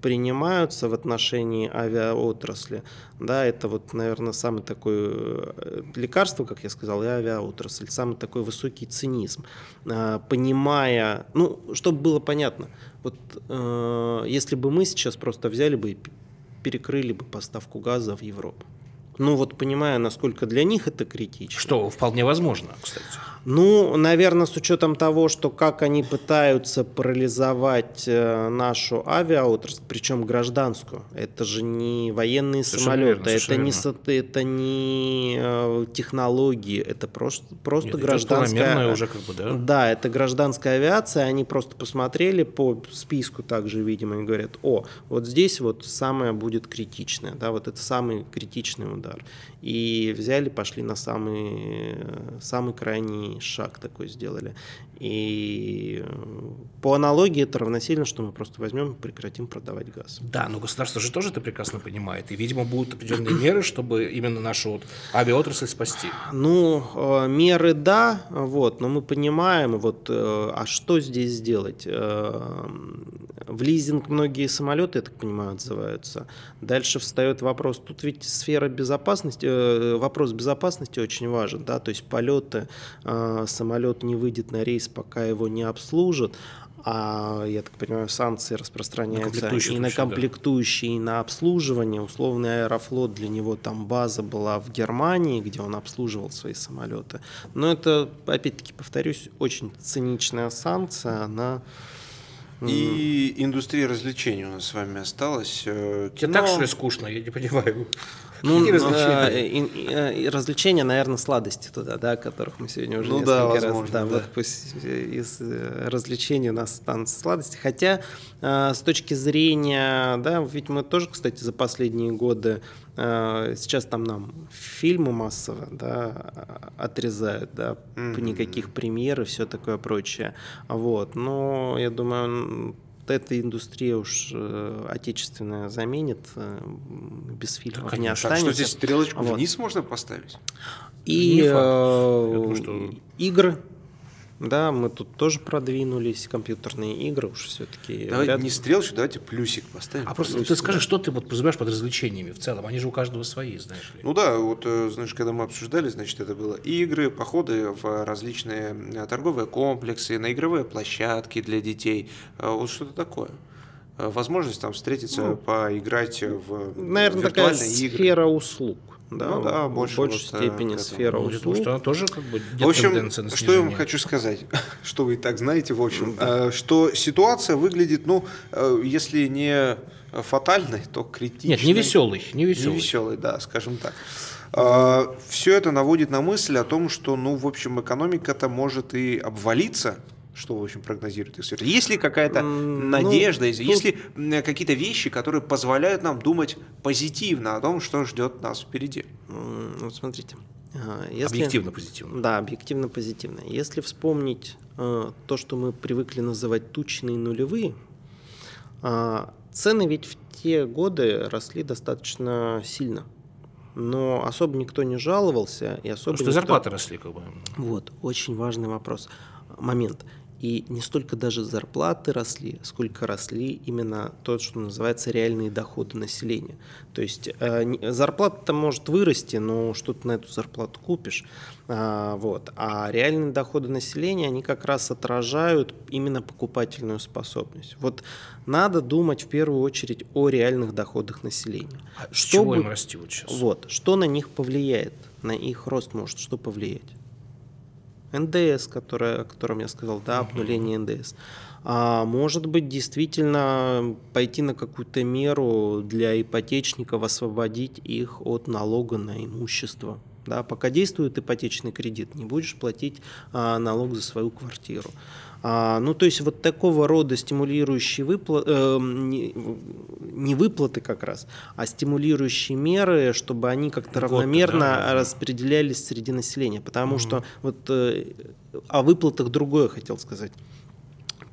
D: принимаются в отношении авиаотрасли, да, это вот, наверное, самый такой э, лекарство, как я сказал, и авиаотрасль, самый такой высокий цинизм, э, понимая, ну, чтобы было понятно, вот э, если бы мы сейчас просто взяли бы и перекрыли бы поставку газа в Европу, ну вот понимая, насколько для них это критично.
B: Что вполне возможно, кстати.
D: Ну, наверное, с учетом того, что как они пытаются парализовать э, нашу авиаотрасль, причем гражданскую. Это же не военные совершенно самолеты, верно, это, не, это не э, технологии, это просто, просто Нет, гражданская...
B: уже как бы, да?
D: Да, это гражданская авиация, они просто посмотрели по списку также, видимо, и говорят, о, вот здесь вот самое будет критичное, да, вот это самый критичный удар. И взяли, пошли на самый, самый крайний шаг такой сделали. И по аналогии это равносильно, что мы просто возьмем и прекратим продавать газ.
B: Да, но государство же тоже это прекрасно понимает. И, видимо, будут определенные меры, чтобы именно нашу вот авиаотрасль спасти.
D: Ну, э, меры да, вот, но мы понимаем, вот, э, а что здесь сделать? Э, в лизинг многие самолеты, я так понимаю, отзываются. Дальше встает вопрос, тут ведь сфера безопасности, вопрос безопасности очень важен, да, то есть полеты, самолет не выйдет на рейс, пока его не обслужат, а, я так понимаю, санкции распространяются на и на комплектующие, да. и на обслуживание. Условный Аэрофлот, для него там база была в Германии, где он обслуживал свои самолеты. Но это, опять-таки, повторюсь, очень циничная санкция, она...
A: И индустрия развлечений у нас с вами осталась.
B: Э, Тебе так, что ли, скучно? Я не понимаю.
D: Ну, развлечения? Э, и, и, развлечения, наверное, сладости туда, да, которых мы сегодня уже
A: ну,
D: несколько
A: да,
D: возможно,
A: раз. Да,
D: да, вот пусть из э, развлечений у нас станут сладости. Хотя с точки зрения, да, ведь мы тоже, кстати, за последние годы сейчас там нам фильмы массово да, отрезают, да, mm-hmm. никаких премьер и все такое прочее. Вот. Но я думаю, эта индустрия уж э, отечественная заменит, э, без фильмов так, не останется.
A: Так что здесь стрелочку вот. вниз можно поставить?
D: И э, думаю, что... игры, Да, мы тут тоже продвинулись, компьютерные игры уж все-таки.
A: Давайте не стрелочку, давайте плюсик поставим.
B: А просто
A: плюсик,
B: ты скажи,
A: да.
B: что ты вот подразумеваешь под развлечениями в целом? Они же у каждого свои, знаешь ли.
A: Ну да, вот, э, знаешь, когда мы обсуждали, значит, это было игры, походы в различные э, торговые комплексы, на игровые площадки для детей, э, вот что-то такое. Э, Возможность там встретиться, поиграть в
D: Наверное, такая
A: игры.
D: сфера услуг. Да,
A: Ну да,
D: в
A: больше
D: большей
A: вот, э,
D: степени
A: к этому.
D: сфера
B: Ну,
D: услуг.
B: что она тоже как бы
A: В общем, что я вам хочу сказать, что вы и так знаете, в общем, э, что ситуация выглядит, ну, э, если не фатальной, то критичной.
B: Нет, не веселый, не веселый.
A: Не веселый, да, скажем так. Все это наводит на мысль о том, что, ну, в общем, экономика-то может и обвалиться, что, в общем, прогнозирует эксперты. Есть ли какая-то
D: М,
A: надежда,
D: ну,
A: есть есть ли какие-то вещи, которые позволяют нам думать позитивно о том, что ждет нас впереди?
D: М, Вот смотрите. а, Если...
B: Объективно позитивно.
D: Да, объективно позитивно. Если вспомнить э, то, что мы привыкли называть тучные нулевые, а, цены ведь в те годы росли достаточно сильно. Но особо никто не жаловался и особо
B: Потому что
D: никто-
B: зарплаты росли как бы.
D: Вот, очень важный вопрос, момент. И не столько даже зарплаты росли, сколько росли именно то, что называется реальные доходы населения. То есть э, зарплата-то может вырасти, но что ты на эту зарплату купишь. А, вот. а реальные доходы населения, они как раз отражают именно покупательную способность. Вот надо думать в первую очередь о реальных доходах населения.
B: А с чего им
D: будет-
B: расти вот сейчас?
D: вот, что на них повлияет, на их рост может что повлиять? НДС, которое, о котором я сказал, да, обнуление НДС. А может быть, действительно пойти на какую-то меру для ипотечников, освободить их от налога на имущество. Да, пока действует ипотечный кредит, не будешь платить а, налог за свою квартиру. А, ну, то есть вот такого рода стимулирующие выплаты, не, не выплаты как раз, а стимулирующие меры, чтобы они как-то равномерно
B: да,
D: распределялись среди населения. Потому что вот э, о выплатах другое хотел сказать.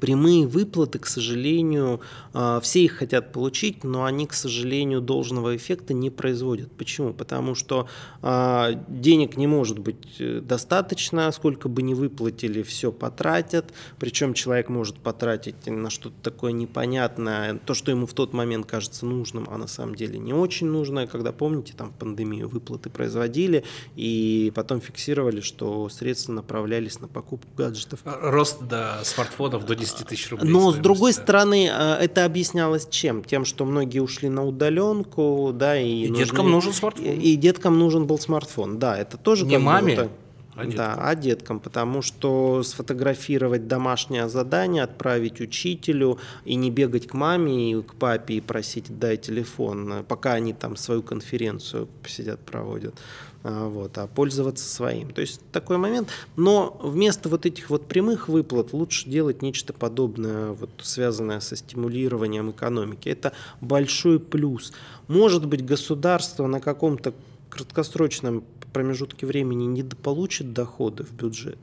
D: Прямые выплаты, к сожалению, а, все их хотят получить, но они, к сожалению, должного эффекта не производят. Почему? Потому что а, денег не может быть э, достаточно, сколько бы ни выплатили, все потратят. Причем человек может потратить на что-то такое непонятное, то, что ему в тот момент кажется нужным, а на самом деле не очень нужное. Когда, помните, там в пандемию выплаты производили и потом фиксировали, что средства направлялись на покупку гаджетов.
B: Рост до смартфонов до 10 тысяч рублей.
D: Но с другой
B: да.
D: стороны, а, это объяснялось чем? Тем, что многие ушли на удаленку, да, и,
B: И
D: нужны-
B: деткам нужен смартфон.
D: И, и деткам нужен был смартфон, да, это тоже
B: Не маме,
D: так.
B: а деткам.
D: да, а деткам, потому что сфотографировать домашнее задание, отправить учителю и не бегать к маме и к папе и просить дай телефон, э, пока они там свою конференцию сидят проводят. А, Вот, а пользоваться своим. То есть такой момент. Но вместо вот этих вот прямых выплат лучше делать нечто подобное, вот, связанное со стимулированием экономики. Это большой плюс. Может быть, государство на каком-то краткосрочном промежутке времени не получит доходы в бюджет,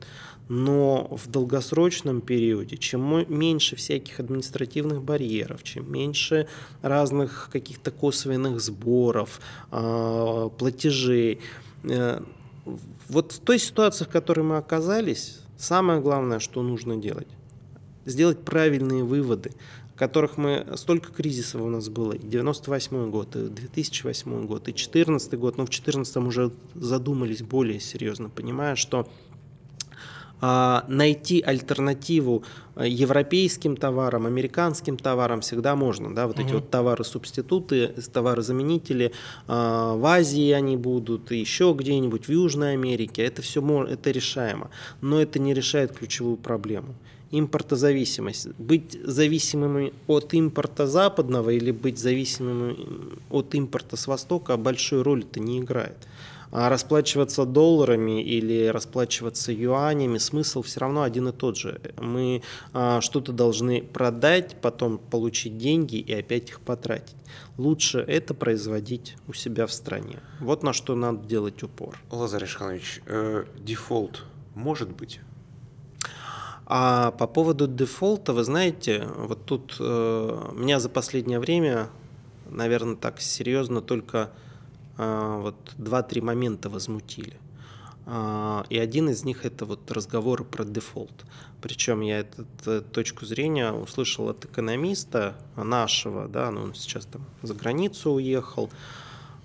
D: но в долгосрочном периоде, чем меньше всяких административных барьеров, чем меньше разных каких-то косвенных сборов, а, платежей, вот в той ситуации, в которой мы оказались, самое главное, что нужно делать, сделать правильные выводы, которых мы столько кризисов у нас было, и 98 год, и 2008 год, и 2014 год, но в 2014 уже задумались более серьезно, понимая, что найти альтернативу а, европейским товарам, американским товарам всегда можно, да, вот эти вот товары-субституты, товары-заменители, а, в Азии они будут, и еще где-нибудь в Южной Америке, это все это решаемо, но это не решает ключевую проблему импортозависимость. Быть зависимыми от импорта западного или быть зависимыми от импорта с востока большой роли это не играет. А расплачиваться долларами или расплачиваться юанями, смысл все равно один и тот же. Мы а, что-то должны продать, потом получить деньги и опять их потратить. Лучше это производить у себя в стране. Вот на что надо делать упор.
A: Лазарь Ишханович, э, дефолт может быть?
D: А по поводу дефолта, вы знаете, вот тут э, меня за последнее время, наверное, так серьезно только вот два-три момента возмутили. А, И один из них это вот разговоры про дефолт. Причем я эту э, точку зрения услышал от экономиста нашего, да, ну он сейчас там за границу уехал.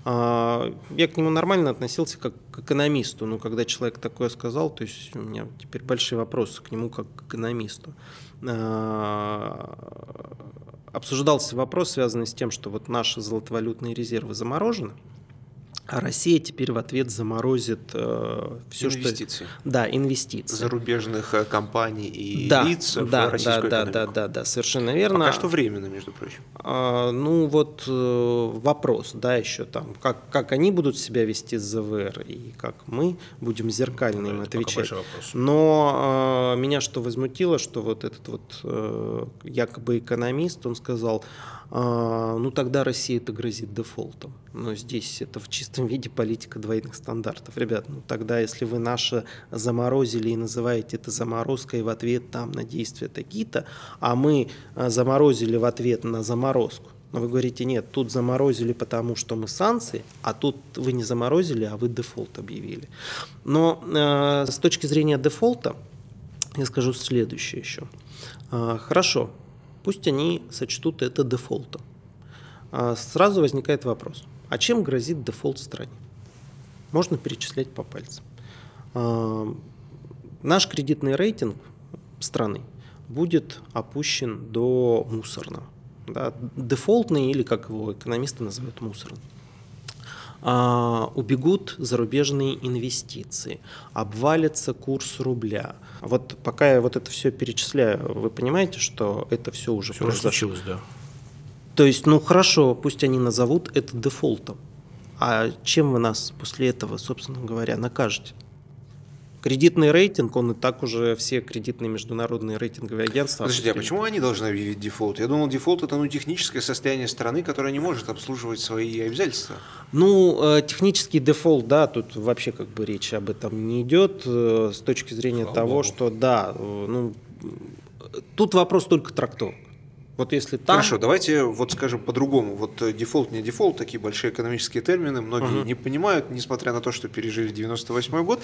D: А, Я к нему нормально относился как к экономисту, но когда человек такое сказал, то есть у меня теперь большие вопросы к нему как к экономисту. А, Обсуждался вопрос, связанный с тем, что вот наши золотовалютные резервы заморожены, а Россия теперь в ответ заморозит все,
A: Инвестиции.
D: что... Да, инвестиции.
A: Зарубежных э, компаний и
D: да,
A: лиц в
D: да,
A: российскую
D: да, да,
A: экономику.
D: да, да, да, совершенно верно.
A: Пока что временно, между прочим.
D: А, ну вот э, вопрос, да, еще там, как, как они будут себя вести с ЗВР и как мы будем зеркально им
B: это пока
D: отвечать. Но э, меня что возмутило, что вот этот вот э, якобы экономист, он сказал, ну тогда России это грозит дефолтом. Но здесь это в чистом виде политика двойных стандартов. Ребят, ну тогда если вы наше заморозили и называете это заморозкой в ответ там на действия такие-то, а мы а, заморозили в ответ на заморозку, но вы говорите, нет, тут заморозили, потому что мы санкции, а тут вы не заморозили, а вы дефолт объявили. Но э, с точки зрения дефолта, я скажу следующее еще. А, Хорошо, пусть они сочтут это дефолтом. А, Сразу возникает вопрос, а чем грозит дефолт стране? Можно перечислять по пальцам. А, Наш кредитный рейтинг страны будет опущен до мусорного. Да, дефолтный или, как его экономисты называют, мусорный. А, убегут зарубежные инвестиции, обвалится курс рубля. Вот пока я вот это все перечисляю, вы понимаете, что это все уже
B: Все
D: произошло?
B: случилось, да.
D: То есть, ну хорошо, пусть они назовут это дефолтом. А чем вы нас после этого, собственно говоря, накажете? Кредитный рейтинг, он и так уже все кредитные международные рейтинговые агентства.
A: Подождите, а почему они должны объявить дефолт? Я думал, дефолт это ну, техническое состояние страны, которая не может обслуживать свои обязательства.
D: Ну, э, технический дефолт, да, тут вообще как бы речь об этом не идет э, с точки зрения
B: Слава
D: того,
B: богу.
D: что да, э, ну, тут вопрос только трактовок. Вот если там...
A: Хорошо, давайте вот скажем по-другому. Вот э, дефолт, не дефолт, такие большие экономические термины, многие не понимают, несмотря на то, что пережили 98 год.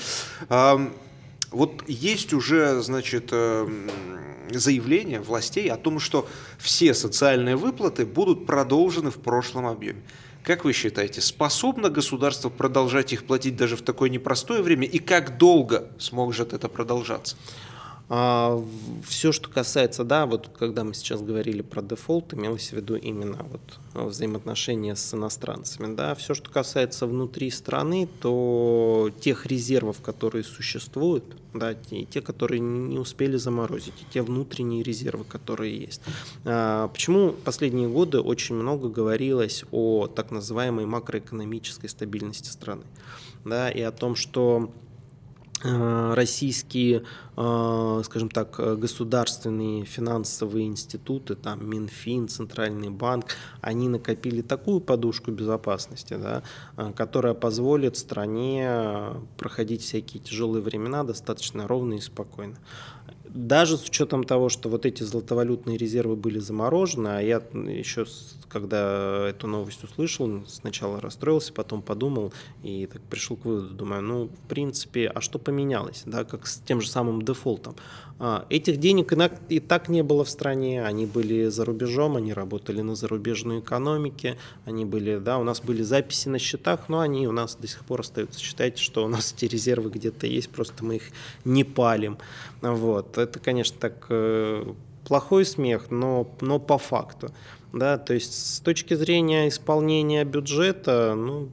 A: Вот есть уже, значит, эм, заявление властей о том, что все социальные выплаты будут продолжены в прошлом объеме. Как вы считаете, способно государство продолжать их платить даже в такое непростое время? И как долго сможет это продолжаться?
D: Все, что касается, да, вот когда мы сейчас говорили про дефолт, имелось в виду именно вот э, взаимоотношения с иностранцами, да, все, что касается внутри страны, то тех резервов, которые существуют, да, те, те, которые не успели заморозить, и те внутренние резервы, которые есть. А, Почему последние годы очень много говорилось о так называемой макроэкономической стабильности страны, да, и о том, что российские, э, скажем так, э, государственные финансовые институты, там Минфин, Центральный банк, они накопили такую подушку безопасности, да, э, которая позволит стране э, проходить всякие тяжелые времена достаточно ровно и спокойно. Даже с учетом того, что вот эти золотовалютные резервы были заморожены, а я еще, когда эту новость услышал, сначала расстроился, потом подумал и так пришел к выводу, думаю, ну, в принципе, а что поменялось, да, как с тем же самым дефолтом. А, Этих денег и так не было в стране, они были за рубежом, они работали на зарубежной экономике, они были, да, у нас были записи на счетах, но они у нас до сих пор остаются. Считайте, что у нас эти резервы где-то есть, просто мы их не палим. Вот. Это, конечно, так э, плохой смех, но, но по факту. Да, то есть с точки зрения исполнения бюджета, ну,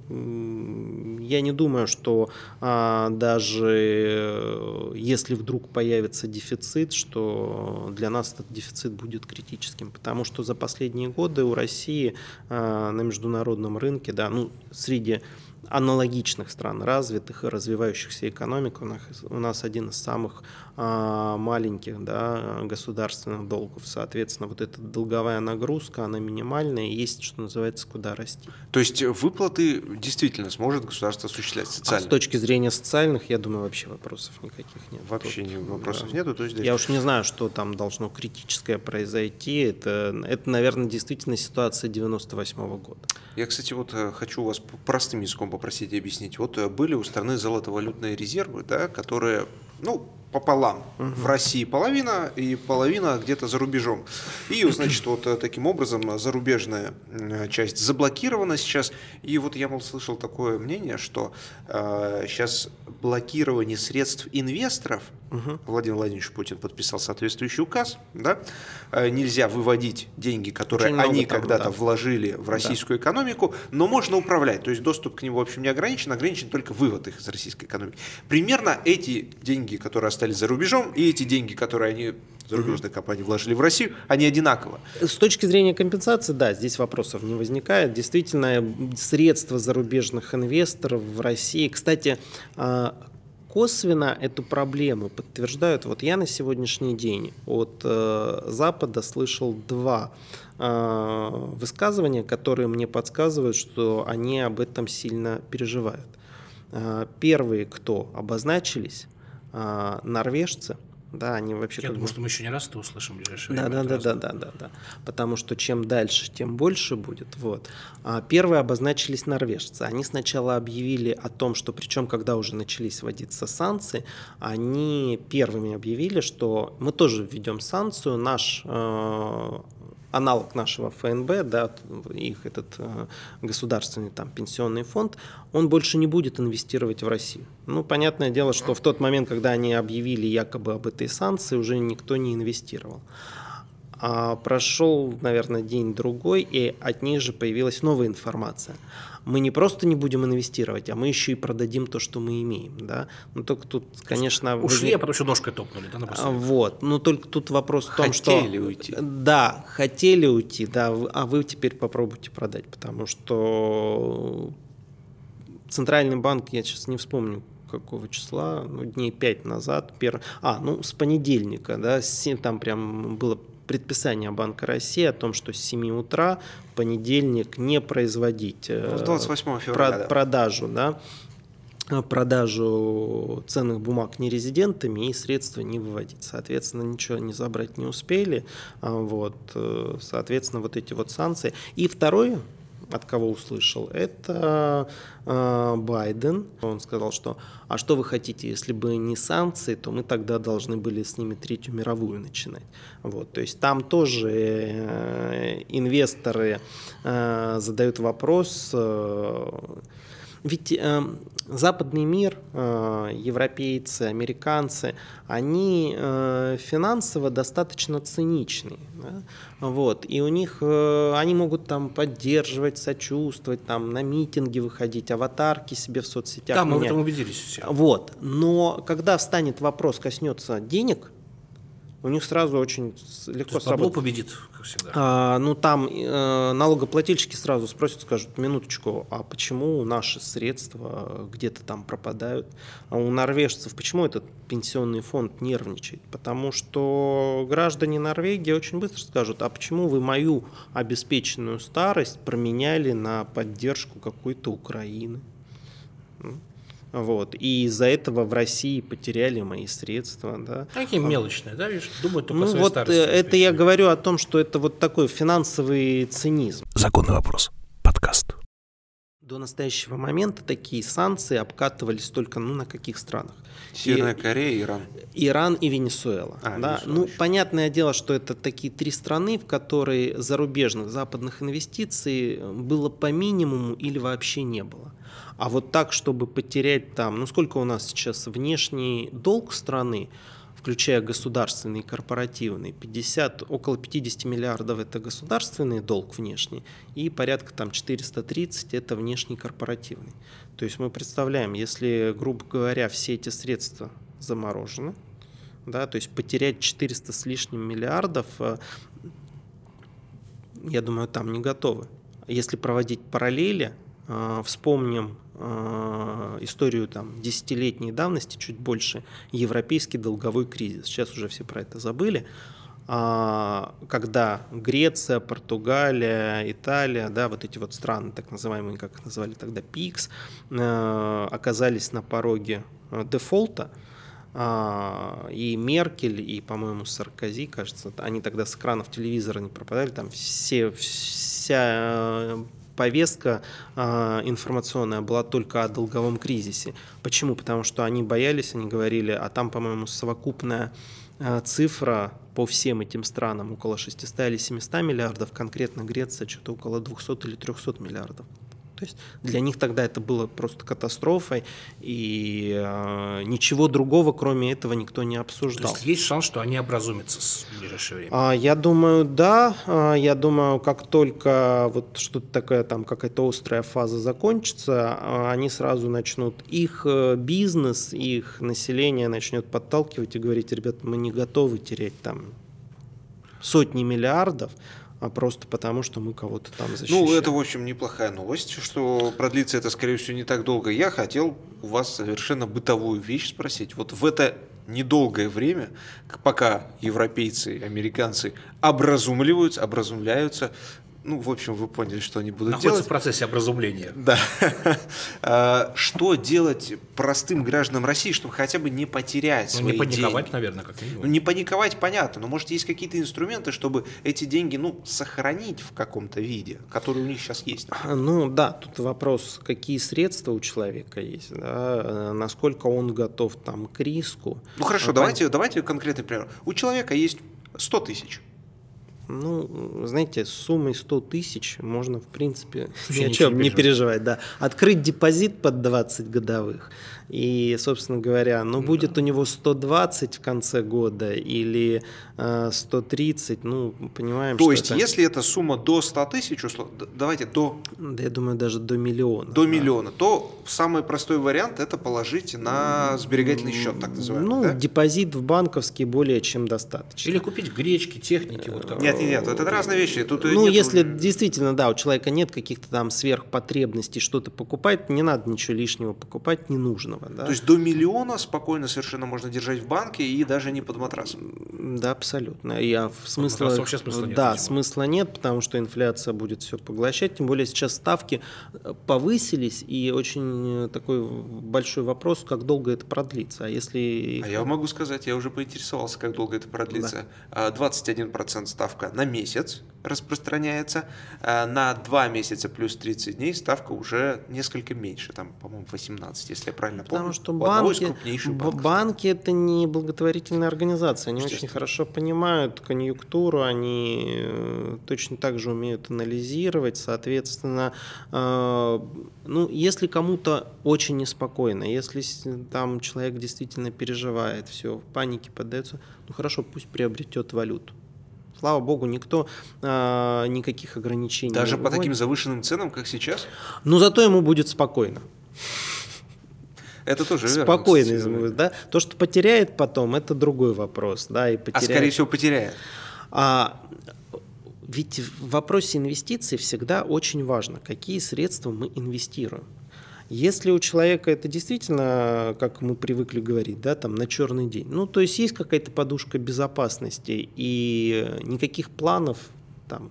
D: я не думаю, что а, даже э, если вдруг появится дефицит, что для нас этот дефицит будет критическим, потому что за последние годы у России а, на международном рынке, да, ну, среди аналогичных стран, развитых и развивающихся экономик, у нас, у нас один из самых маленьких да, государственных долгов. Соответственно, вот эта долговая нагрузка, она минимальная, и есть, что называется, куда расти.
A: То есть выплаты действительно сможет государство осуществлять
D: А с
A: социально?
D: точки зрения социальных, я думаю, вообще вопросов никаких нет.
A: Вообще
D: Тут,
A: вопросов
D: да.
A: нету. То есть,
D: Я уж не знаю, что там должно критическое произойти. Это, это наверное, действительно ситуация 98 года.
A: Я, кстати, вот э, хочу вас простым языком попросить объяснить. Вот э, были у страны золотовалютные резервы, да, которые, ну, пополам. В России половина и половина где-то за рубежом. И, значит, вот э, таким образом э, зарубежная м, часть заблокирована сейчас. И вот я, мол, слышал такое мнение, что э, сейчас блокирование средств инвесторов, Владимир Владимирович Путин подписал соответствующий указ, да, э, нельзя выводить деньги, которые
D: Очень
A: они когда-то
D: да.
A: вложили в российскую экономику, но можно управлять. То есть доступ к ним, в общем, не ограничен, ограничен только вывод их из российской экономики. Примерно эти деньги, которые остались за рубежом, и эти деньги, которые они зарубежные компании вложили в Россию, они одинаково.
D: С точки зрения компенсации, да, здесь вопросов не возникает. Действительно, средства зарубежных инвесторов в России. Кстати, а, косвенно эту проблему подтверждают. Вот я на сегодняшний день от э, Запада слышал два э, высказывания, которые мне подсказывают, что они об этом сильно переживают. Э, Первые, кто обозначились, э, норвежцы, да, они вообще
B: Я думаю,
D: бы-
B: что мы еще не раз это услышим в ближайшее
D: да,
B: время.
D: да, да, да, да, да, да. Потому что чем дальше, тем больше будет. Вот. А первые обозначились норвежцы. Они сначала объявили о том, что, причем, когда уже начались вводиться санкции, они первыми объявили, что мы тоже введем санкцию, наш э, аналог нашего ФНБ, да, их этот э, государственный там пенсионный фонд, он больше не будет инвестировать в Россию. Ну, понятное дело, что в тот момент, когда они объявили якобы об этой санкции, уже никто не инвестировал. А прошел, наверное, день-другой, и от них же появилась новая информация. Мы не просто не будем инвестировать, а мы еще и продадим то, что мы имеем. Да? Ну, только тут, конечно...
B: Ушли,
D: возник-
B: а потом еще ножкой топнули, да,
D: а,
B: напоследок?
D: Вот. Но только тут вопрос в том, что...
A: Хотели уйти.
D: Да, хотели уйти, да, а вы теперь попробуйте продать, потому что Центральный банк, я сейчас не вспомню, какого числа, ну, дней пять назад, пер... а, ну, с понедельника, да, с се- там прям было предписание Банка России о том, что с 7 утра в понедельник не производить э,
A: Ну, с 28
D: про-
A: февраля, да.
D: продажу, да, э, продажу ценных бумаг нерезидентами и средства не выводить. Соответственно, ничего не забрать не успели. А, Вот, э, соответственно, вот эти вот санкции. И второе, от кого услышал, это э, Байден. Он сказал, что а что вы хотите, если бы не санкции, то мы тогда должны были с ними Третью мировую начинать. Вот, то есть там тоже э, инвесторы э, задают вопрос, э, ведь э, западный мир, э, европейцы, американцы, они э, финансово достаточно циничные. да. Вот. И у них, э, они могут там поддерживать, сочувствовать, там на митинги выходить, аватарки себе в соцсетях
B: Да, мы в этом убедились все.
D: Вот. Но когда встанет вопрос, коснется денег, у них сразу очень
B: То
D: легко
B: есть
D: сработает.
B: победит, как всегда.
D: А, ну там э, налогоплательщики сразу спросят, скажут, минуточку, а почему наши средства где-то там пропадают? А у норвежцев почему этот пенсионный фонд нервничает? Потому что граждане Норвегии очень быстро скажут, а почему вы мою обеспеченную старость променяли на поддержку какой-то Украины? Вот. И из-за этого в России потеряли мои средства. Да?
B: Такие мелочные, да, видишь, думают только о
D: Ну
B: своей
D: вот
B: старости.
D: э, это я говорю о том, что это вот такой финансовый цинизм.
C: Законный вопрос. Подкаст.
D: До настоящего момента такие санкции обкатывались только ну, на каких странах?
A: Северная
D: И-
A: Корея, Иран.
D: Иран и Венесуэла.
A: А,
D: да?
A: Венесуэла
D: Ну,
A: еще.
D: понятное дело, что это такие три страны, в которые зарубежных западных инвестиций было по минимуму или вообще не было. А вот так, чтобы потерять там, ну сколько у нас сейчас внешний долг страны, включая государственный и корпоративный, 50, около 50 миллиардов это государственный долг внешний, и порядка там 430 это внешний корпоративный. То есть мы представляем, если, грубо говоря, все эти средства заморожены, да, то есть потерять 400 с лишним миллиардов, э, я думаю, там не готовы. Если проводить параллели, э, вспомним историю там десятилетней давности, чуть больше, европейский долговой кризис. Сейчас уже все про это забыли. А, Когда Греция, Португалия, Италия, да, вот эти вот страны, так называемые, как их называли тогда, ПИКС, э, оказались на пороге э, дефолта, а, и Меркель, и, по-моему, Саркози, кажется, они тогда с экранов телевизора не пропадали, там все, вся э, повестка а, информационная была только о долговом кризисе. Почему? Потому что они боялись, они говорили, а там, по-моему, совокупная а, цифра по всем этим странам около 600 или 700 миллиардов, конкретно Греция что-то около 200 или 300 миллиардов. То есть для них тогда это было просто катастрофой, и э, ничего другого, кроме этого, никто не
B: То
D: обсуждал.
B: есть есть шанс, что они образумятся в ближайшее время.
D: А, Я думаю, да. А, Я думаю, как только вот что-то такое, там какая-то острая фаза закончится, а, они сразу начнут, их э, бизнес, их население начнет подталкивать и говорить, ребята, мы не готовы терять там сотни миллиардов, а просто потому, что мы кого-то там защищаем.
A: Ну, это, в общем, неплохая новость, что продлится это, скорее всего, не так долго. Я хотел у вас совершенно бытовую вещь спросить. Вот в это недолгое время, пока европейцы, американцы образумливаются, образумляются, ну, в общем, вы поняли, что они будут
B: Находится
A: делать.
B: в процессе образумления.
A: Да. А, Что делать простым гражданам России, чтобы хотя бы не потерять
B: Ну,
A: свои
B: не паниковать,
A: деньги?
B: наверное, как
A: Ну,
B: минимум.
A: не паниковать, понятно, но может есть какие-то инструменты, чтобы эти деньги, ну, сохранить в каком-то виде, который у них сейчас есть.
D: А, Ну да, тут вопрос, какие средства у человека есть, да, э, насколько он готов там к риску.
A: Ну хорошо,
D: А,
A: давайте, давайте конкретный пример. У человека есть 100 тысяч.
D: Ну, знаете, с суммой 100 тысяч можно, в принципе, ни о чем
B: не
D: не переживать. Да. Открыть депозит под 20 годовых. И, собственно говоря, ну, будет у него 120 в конце года или э, 130, ну, понимаем,
A: То
D: что
A: есть,
D: это-
A: если эта сумма до 100 тысяч, давайте до,
D: Да, я думаю, даже до миллиона.
A: до
D: да.
A: миллиона, то самый простой вариант это положить на сберегательный счет, так называемый.
D: Ну,
A: да?
D: депозит в банковский более чем достаточно.
B: Или купить гречки, техники. Вот как
A: Нет, нет, нет, это разные вещи. Тут
D: Ну,
A: нет
D: если
A: уже-
D: действительно, да, у человека нет каких-то там сверхпотребностей что-то покупать, не надо ничего лишнего покупать, ненужного. Да,
A: То есть до миллиона спокойно совершенно можно держать в банке и даже не под матрасом.
D: да абсолютно. Я в смысла,
B: матраса вообще смысла нет,
D: да,
B: видимо.
D: смысла нет, потому что инфляция будет все поглощать. Тем более сейчас ставки э, повысились, и очень э, такой большой вопрос, как долго это продлится. А если...
A: А я могу сказать, я уже поинтересовался, как долго это продлится. А, 21% ставка на месяц распространяется, а на 2 месяца плюс 30 дней ставка уже несколько меньше, там, по-моему, 18, если я правильно помню.
D: Потому что
A: из
D: банки, б-
A: банков.
D: банки это не благотворительная организация. Они очень хорошо понимают конъюнктуру, они э, точно так же умеют анализировать. Соответственно, э, ну, если кому-то очень неспокойно, если там человек действительно переживает, все, в панике поддается, ну хорошо, пусть приобретет валюту. Слава богу, никто э, никаких ограничений
A: Даже
D: не
A: по таким завышенным ценам, как сейчас,
D: Но зато ему будет спокойно.
A: это тоже верно,
D: будет, да. То, что потеряет потом, это другой вопрос, да, и
A: А
D: потеряет.
A: скорее всего потеряет.
D: А, ведь в вопросе инвестиций всегда очень важно, какие средства мы инвестируем. Если у человека это действительно, как мы привыкли говорить, да, там на черный день, ну, то есть есть какая-то подушка безопасности и никаких планов там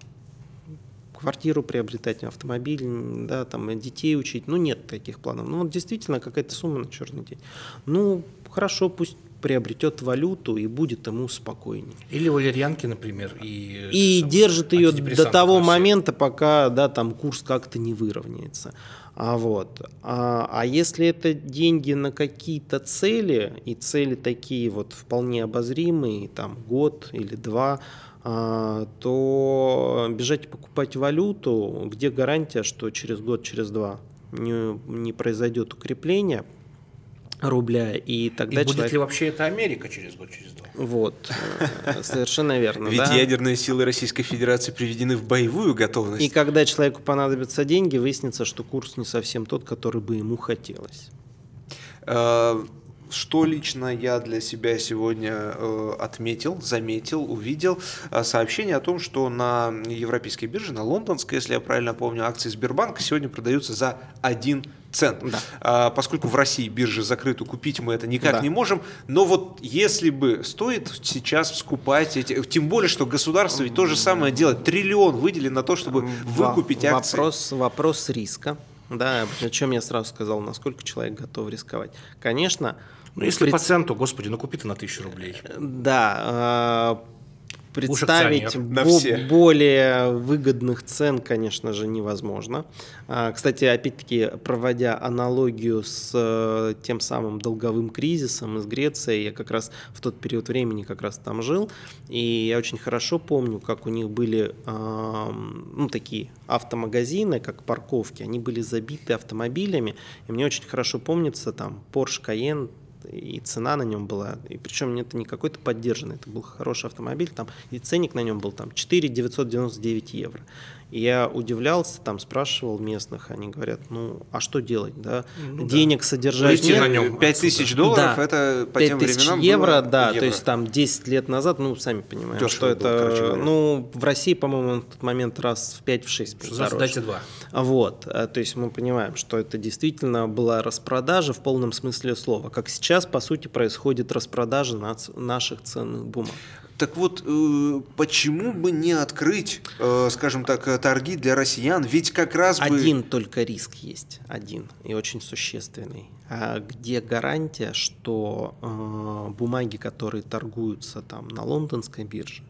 D: квартиру приобретать, автомобиль, да, там детей учить, ну нет таких планов. Ну вот действительно какая-то сумма на черный день. Ну хорошо, пусть приобретет валюту и будет ему спокойнее.
B: Или валерьянки, например. И,
D: И
B: самое,
D: держит ее до того момента, пока да, там курс как-то не выровняется. А, вот. а, а если это деньги на какие-то цели, и цели такие вот вполне обозримые, там год или два, а, то бежать покупать валюту, где гарантия, что через год, через два не, не произойдет укрепление рубля, и
B: И
D: тогда
B: будет
D: человек...
B: ли вообще это Америка через год, через два?
D: Вот, э, совершенно верно.
A: Ведь
D: да.
A: ядерные силы Российской Федерации приведены в боевую готовность.
D: И когда человеку понадобятся деньги, выяснится, что курс не совсем тот, который бы ему хотелось.
A: Э, Что лично я для себя сегодня э, отметил, заметил, увидел э, сообщение о том, что на европейской бирже, на лондонской, если я правильно помню, акции Сбербанка сегодня продаются за 1 цент.
D: Да.
A: А, Поскольку в России биржа закрыта, купить мы это никак
D: Да.
A: не можем. Но вот если бы стоит сейчас скупать эти, тем более, что государство ведь то же самое делает, триллион выделен на то, чтобы выкупить
D: Во-
A: акции.
D: Вопрос, вопрос риска. Да, о чем я сразу сказал, насколько человек готов рисковать. Конечно,
B: Ну, если
D: пред-
B: по центу, господи, ну купи ты на тысячу рублей.
D: Да, представить бо- более выгодных цен, конечно же, невозможно. А, Кстати, опять-таки, проводя аналогию с э, тем самым долговым кризисом из Греции, я как раз в тот период времени как раз там жил, и я очень хорошо помню, как у них были ну, такие автомагазины, как парковки, они были забиты автомобилями, и мне очень хорошо помнится там Porsche Cayenne, и цена на нем была, и причем это не какой-то поддержанный, это был хороший автомобиль, там, и ценник на нем был там 4 999 евро. И я удивлялся, там спрашивал местных, они говорят, ну, а что делать, да, денег содержать
B: Выйти
D: нет.
B: на нем
A: 5 тысяч долларов,
D: Да.
A: это по тем
D: 5000
A: временам
D: евро,
A: было
D: да,
A: евро.
D: то есть там 10 лет назад, ну, сами понимаем,
A: Дешево
D: что
A: было,
D: это,
A: короче говоря.
D: ну, в России, по-моему, на тот момент раз в 5-6
B: Что значит дайте два?
D: вот, э, то есть мы понимаем, что это действительно была распродажа в полном смысле слова. Как сейчас, по сути, происходит распродажа наших ценных бумаг.
A: Так вот, э, почему бы не открыть, э, скажем так, э, торги для россиян? Ведь как раз бы...
D: Один только риск есть, один, и очень существенный. А где гарантия, что бумаги, которые торгуются там на лондонской бирже,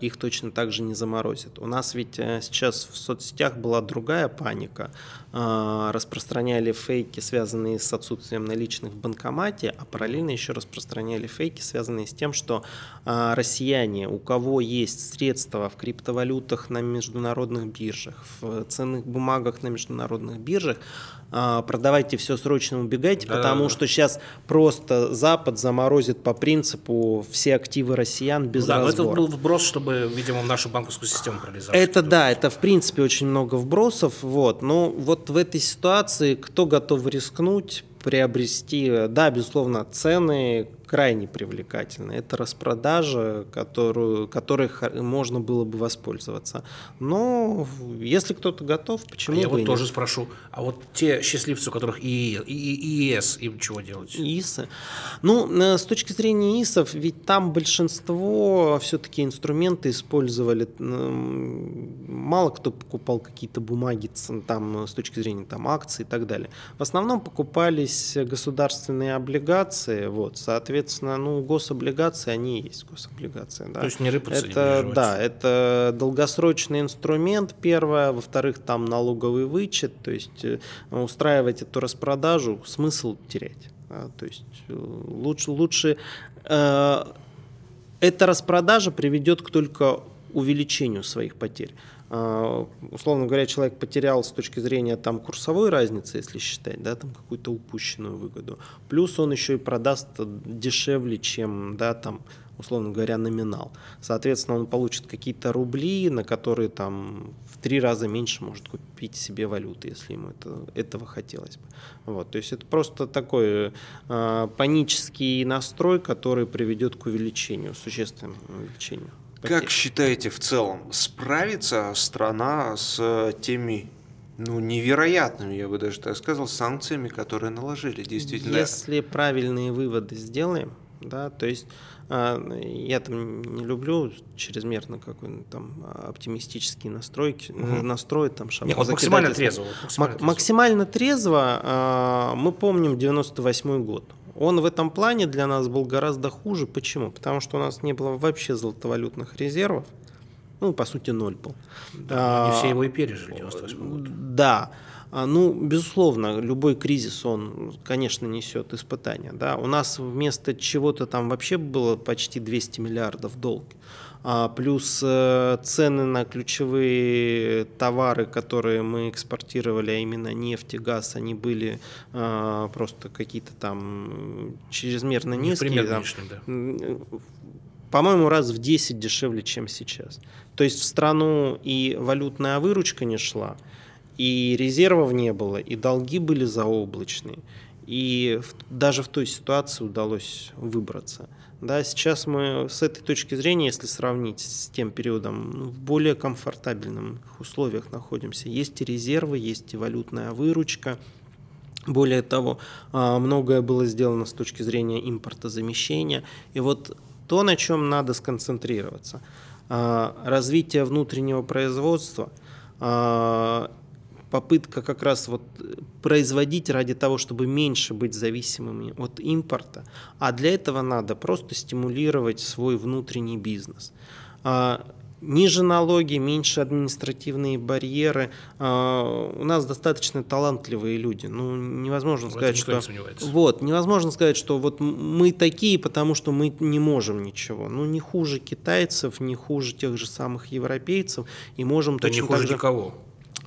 D: их точно так же не заморозят. У нас ведь э, сейчас в соцсетях была другая паника. Э, распространяли фейки, связанные с отсутствием наличных в банкомате, а параллельно еще распространяли фейки, связанные с тем, что э, россияне, у кого есть средства в криптовалютах на международных биржах, в ценных бумагах на международных биржах, продавайте все срочно, убегайте,
B: Да-да-да.
D: потому что сейчас просто Запад заморозит по принципу все активы россиян без
B: да, но это
D: разбора.
B: был вброс, чтобы, видимо, в нашу банковскую систему пролезать.
D: Это да, это в принципе очень много вбросов, вот. Но вот в этой ситуации кто готов рискнуть приобрести, да, безусловно, цены крайне привлекательны. Это распродажа, которую, которой можно было бы воспользоваться. Но если кто-то готов,
B: А
D: почему
B: я
D: бы
B: вот
D: и
B: тоже
D: нет?
B: спрошу, а вот те счастливцы, у которых ИИ, ИИС, им чего делать?
D: ИСы. Ну, с точки зрения ИСов, ведь там большинство все-таки инструменты использовали. Мало кто покупал какие-то бумаги там, с точки зрения там, акций и так далее. В основном покупались государственные облигации. Вот, соответственно, ну, гособлигации, они и есть гособлигации. Да.
B: То есть не рыпаться, не
D: это,
B: переживать.
D: Да, это долгосрочный инструмент, первое. Во-вторых, там налоговый вычет. То есть э, устраивать эту распродажу смысл терять. А, То есть э, лучше, лучше э, эта распродажа приведет к только увеличению своих потерь. А, Условно говоря, человек потерял с точки зрения там курсовой разницы, если считать, да, там какую-то упущенную выгоду. Плюс он еще и продаст дешевле, чем, да, там, условно говоря, номинал. Соответственно, он получит какие-то рубли, на которые там в три раза меньше может купить себе валюты, если ему это, этого хотелось бы. Вот, то есть это просто такой э, панический настрой, который приведет к увеличению, существенному увеличению.
A: Как
D: потерь.
A: считаете в целом, справится страна с теми, ну, невероятными, я бы даже так сказал, санкциями, которые наложили? Действительно,
D: Если правильные выводы сделаем, да, то есть а, я там не люблю чрезмерно какой-то там оптимистический настройки, настрой там
B: Не, вот максимально трезво. максимально
D: Мак-
B: трезво.
D: максимально трезво а, мы помним 98 год. Он в этом плане для нас был гораздо хуже. Почему? Потому что у нас не было вообще золотовалютных резервов. Ну, по сути, ноль был.
B: Не
D: А,
B: все его и пережили, 98 год.
D: да. А, Ну, безусловно, любой кризис, он, конечно, несет испытания. Да? У нас вместо чего-то там вообще было почти 200 миллиардов долг. А, плюс э, цены на ключевые товары, которые мы экспортировали, а именно нефть и газ, они были а, просто какие-то там чрезмерно низкие.
B: пример
D: там.
B: да.
D: По-моему, раз в 10 дешевле, чем сейчас. То есть в страну и валютная выручка не шла, и резервов не было, и долги были заоблачные. И даже в той ситуации удалось выбраться. Да, сейчас мы с этой точки зрения, если сравнить с тем периодом, ну, в более комфортабельных условиях находимся. Есть и резервы, есть и валютная выручка. Более того, а, многое было сделано с точки зрения импортозамещения. И вот то, на чем надо сконцентрироваться. А, Развитие внутреннего производства, а, попытка как раз вот э, производить ради того, чтобы меньше быть зависимыми от импорта, а для этого надо просто стимулировать свой внутренний бизнес. А, ниже налоги, меньше административные барьеры. А, у нас достаточно талантливые люди. Ну, невозможно сказать, что...
B: не.
D: Вот, невозможно сказать, что вот мы такие, потому что мы не можем ничего. Ну, не хуже китайцев, не хуже тех же самых европейцев, и можем
B: Да не
D: точно
B: хуже
D: так же...
B: никого.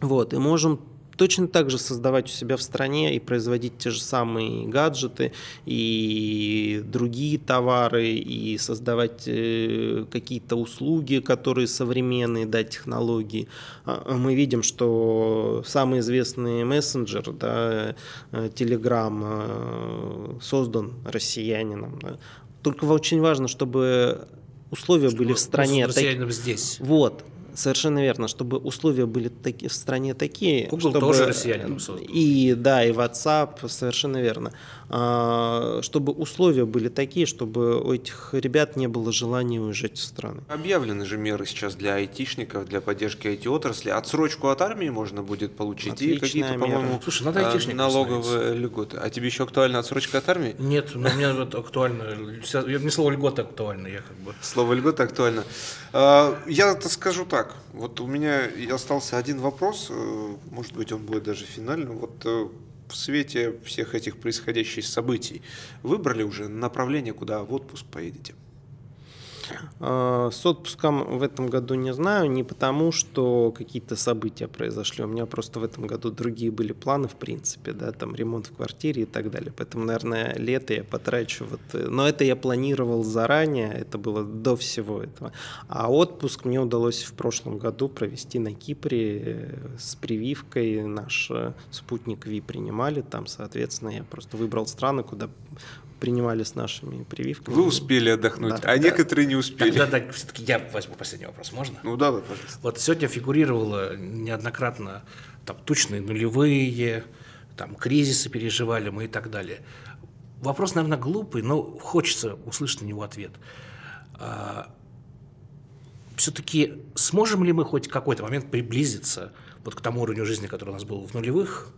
D: Вот, и можем точно так же создавать у себя в стране и производить те же самые гаджеты и другие товары, и создавать э, какие-то услуги, которые современные, да, технологии. А, Мы видим, что самый известный мессенджер, да, э, Telegram, э, создан россиянином. да. Только очень важно, чтобы условия были в стране
B: россиянином здесь.
D: вот, совершенно верно, чтобы условия были таки, в стране такие,
B: Google
D: чтобы
B: тоже россиянином создан.
D: и да, и WhatsApp, совершенно верно, чтобы условия были такие, чтобы у этих ребят не было желания уезжать из страны.
A: Объявлены же меры сейчас для айтишников, для поддержки IT-отрасли. Отсрочку от армии можно будет получить и
D: Отличная
A: какие-то,
D: мера.
A: по-моему,
B: Слушай, надо
A: а,
B: айтишником
A: налоговые льготы. А тебе еще актуальна отсрочка от армии?
B: Нет, но мне вот актуально. Мне слово льгота актуально. Я как бы...
A: Слово льгота актуально. А, Я это скажу так. Вот у меня и остался один вопрос, э, может быть, он будет даже финальным. Вот э, в свете всех этих происходящих событий выбрали уже направление, куда в отпуск поедете?
D: А, С отпуском в этом году не знаю, не потому, что какие-то события произошли. У меня просто в этом году другие были планы, в принципе, да, там ремонт в квартире и так далее. Поэтому, наверное, лето я потрачу вот... э, Но это я планировал заранее, это было до всего этого. А отпуск мне удалось в прошлом году провести на Кипре э, с прививкой. Наш э, спутник ВИ принимали там, соответственно, я просто выбрал страны, куда принимали с нашими прививками.
A: Вы успели отдохнуть,
D: Да,
A: а
D: да.
A: некоторые не успели.
B: Тогда так, все-таки я возьму последний вопрос, можно?
A: Ну давай, пожалуйста.
B: Вот сегодня фигурировало неоднократно там тучные нулевые, там кризисы переживали мы и так далее. Вопрос, наверное, глупый, но хочется услышать на него ответ. все-таки сможем ли мы хоть в какой-то момент приблизиться вот к тому уровню жизни, который у нас был в нулевых,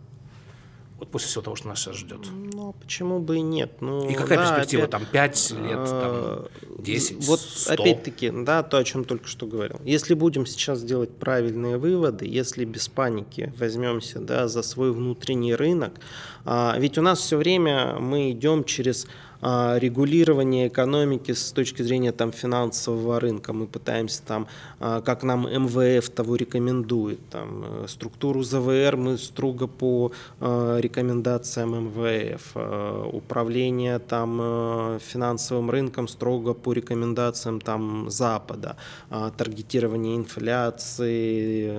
B: вот после всего того, что нас сейчас ждет?
D: Ну, почему бы и нет? Ну,
B: И какая
D: да,
B: перспектива?
D: опять-
B: Там 5 лет, там
D: А,
B: 10,
D: Вот
B: 100?
D: опять-таки, да, то, о чем только что говорил. Если будем сейчас делать правильные выводы, если без паники возьмемся да, за свой внутренний рынок, а, ведь у нас все время мы идем через а, регулирование экономики с точки зрения там, финансового рынка. Мы пытаемся там, а, как нам МВФ того рекомендует, там, э, структуру ЗВР мы строго по э, рекомендациям МВФ, э, управление там э, финансовым рынком строго по рекомендациям там Запада, а, таргетирование инфляции,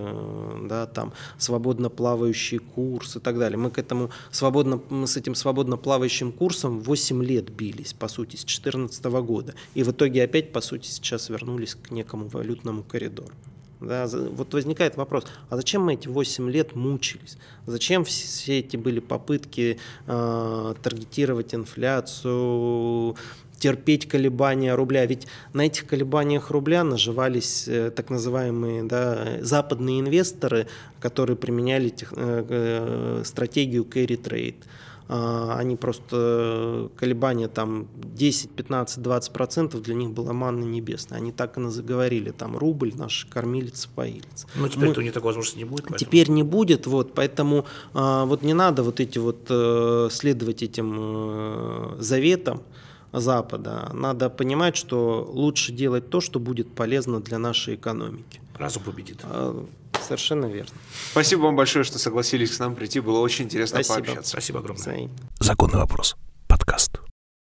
D: да, там свободно плавающий курс и так далее. Мы к этому свободно, мы с этим свободно плавающим курсом 8 лет бились, по сути, с 2014 года. И в итоге опять, по сути, сейчас вернулись к некому валютному коридору. Да, вот возникает вопрос, а зачем мы эти 8 лет мучились? Зачем вс- все эти были попытки э, таргетировать инфляцию, терпеть колебания рубля? Ведь на этих колебаниях рубля наживались э, так называемые да, западные инвесторы, которые применяли тех- э, э, стратегию carry trade. А, Они просто колебания там 10, 15, 20 процентов для них была манна небесная. Они так и заговорили, там рубль наш кормилец, поилец.
B: Ну, теперь
D: Мы-
B: то не такой возможности не будет. поэтому-
D: Теперь не будет, вот, поэтому а, вот не надо вот эти вот э, следовать этим э, заветам Запада. Надо понимать, что лучше делать то, что будет полезно для нашей экономики.
B: Разум победит.
D: Совершенно верно.
A: Спасибо вам большое, что согласились к нам прийти. Было очень интересно
D: Спасибо.
A: пообщаться.
B: Спасибо огромное.
C: Законный вопрос. Подкаст.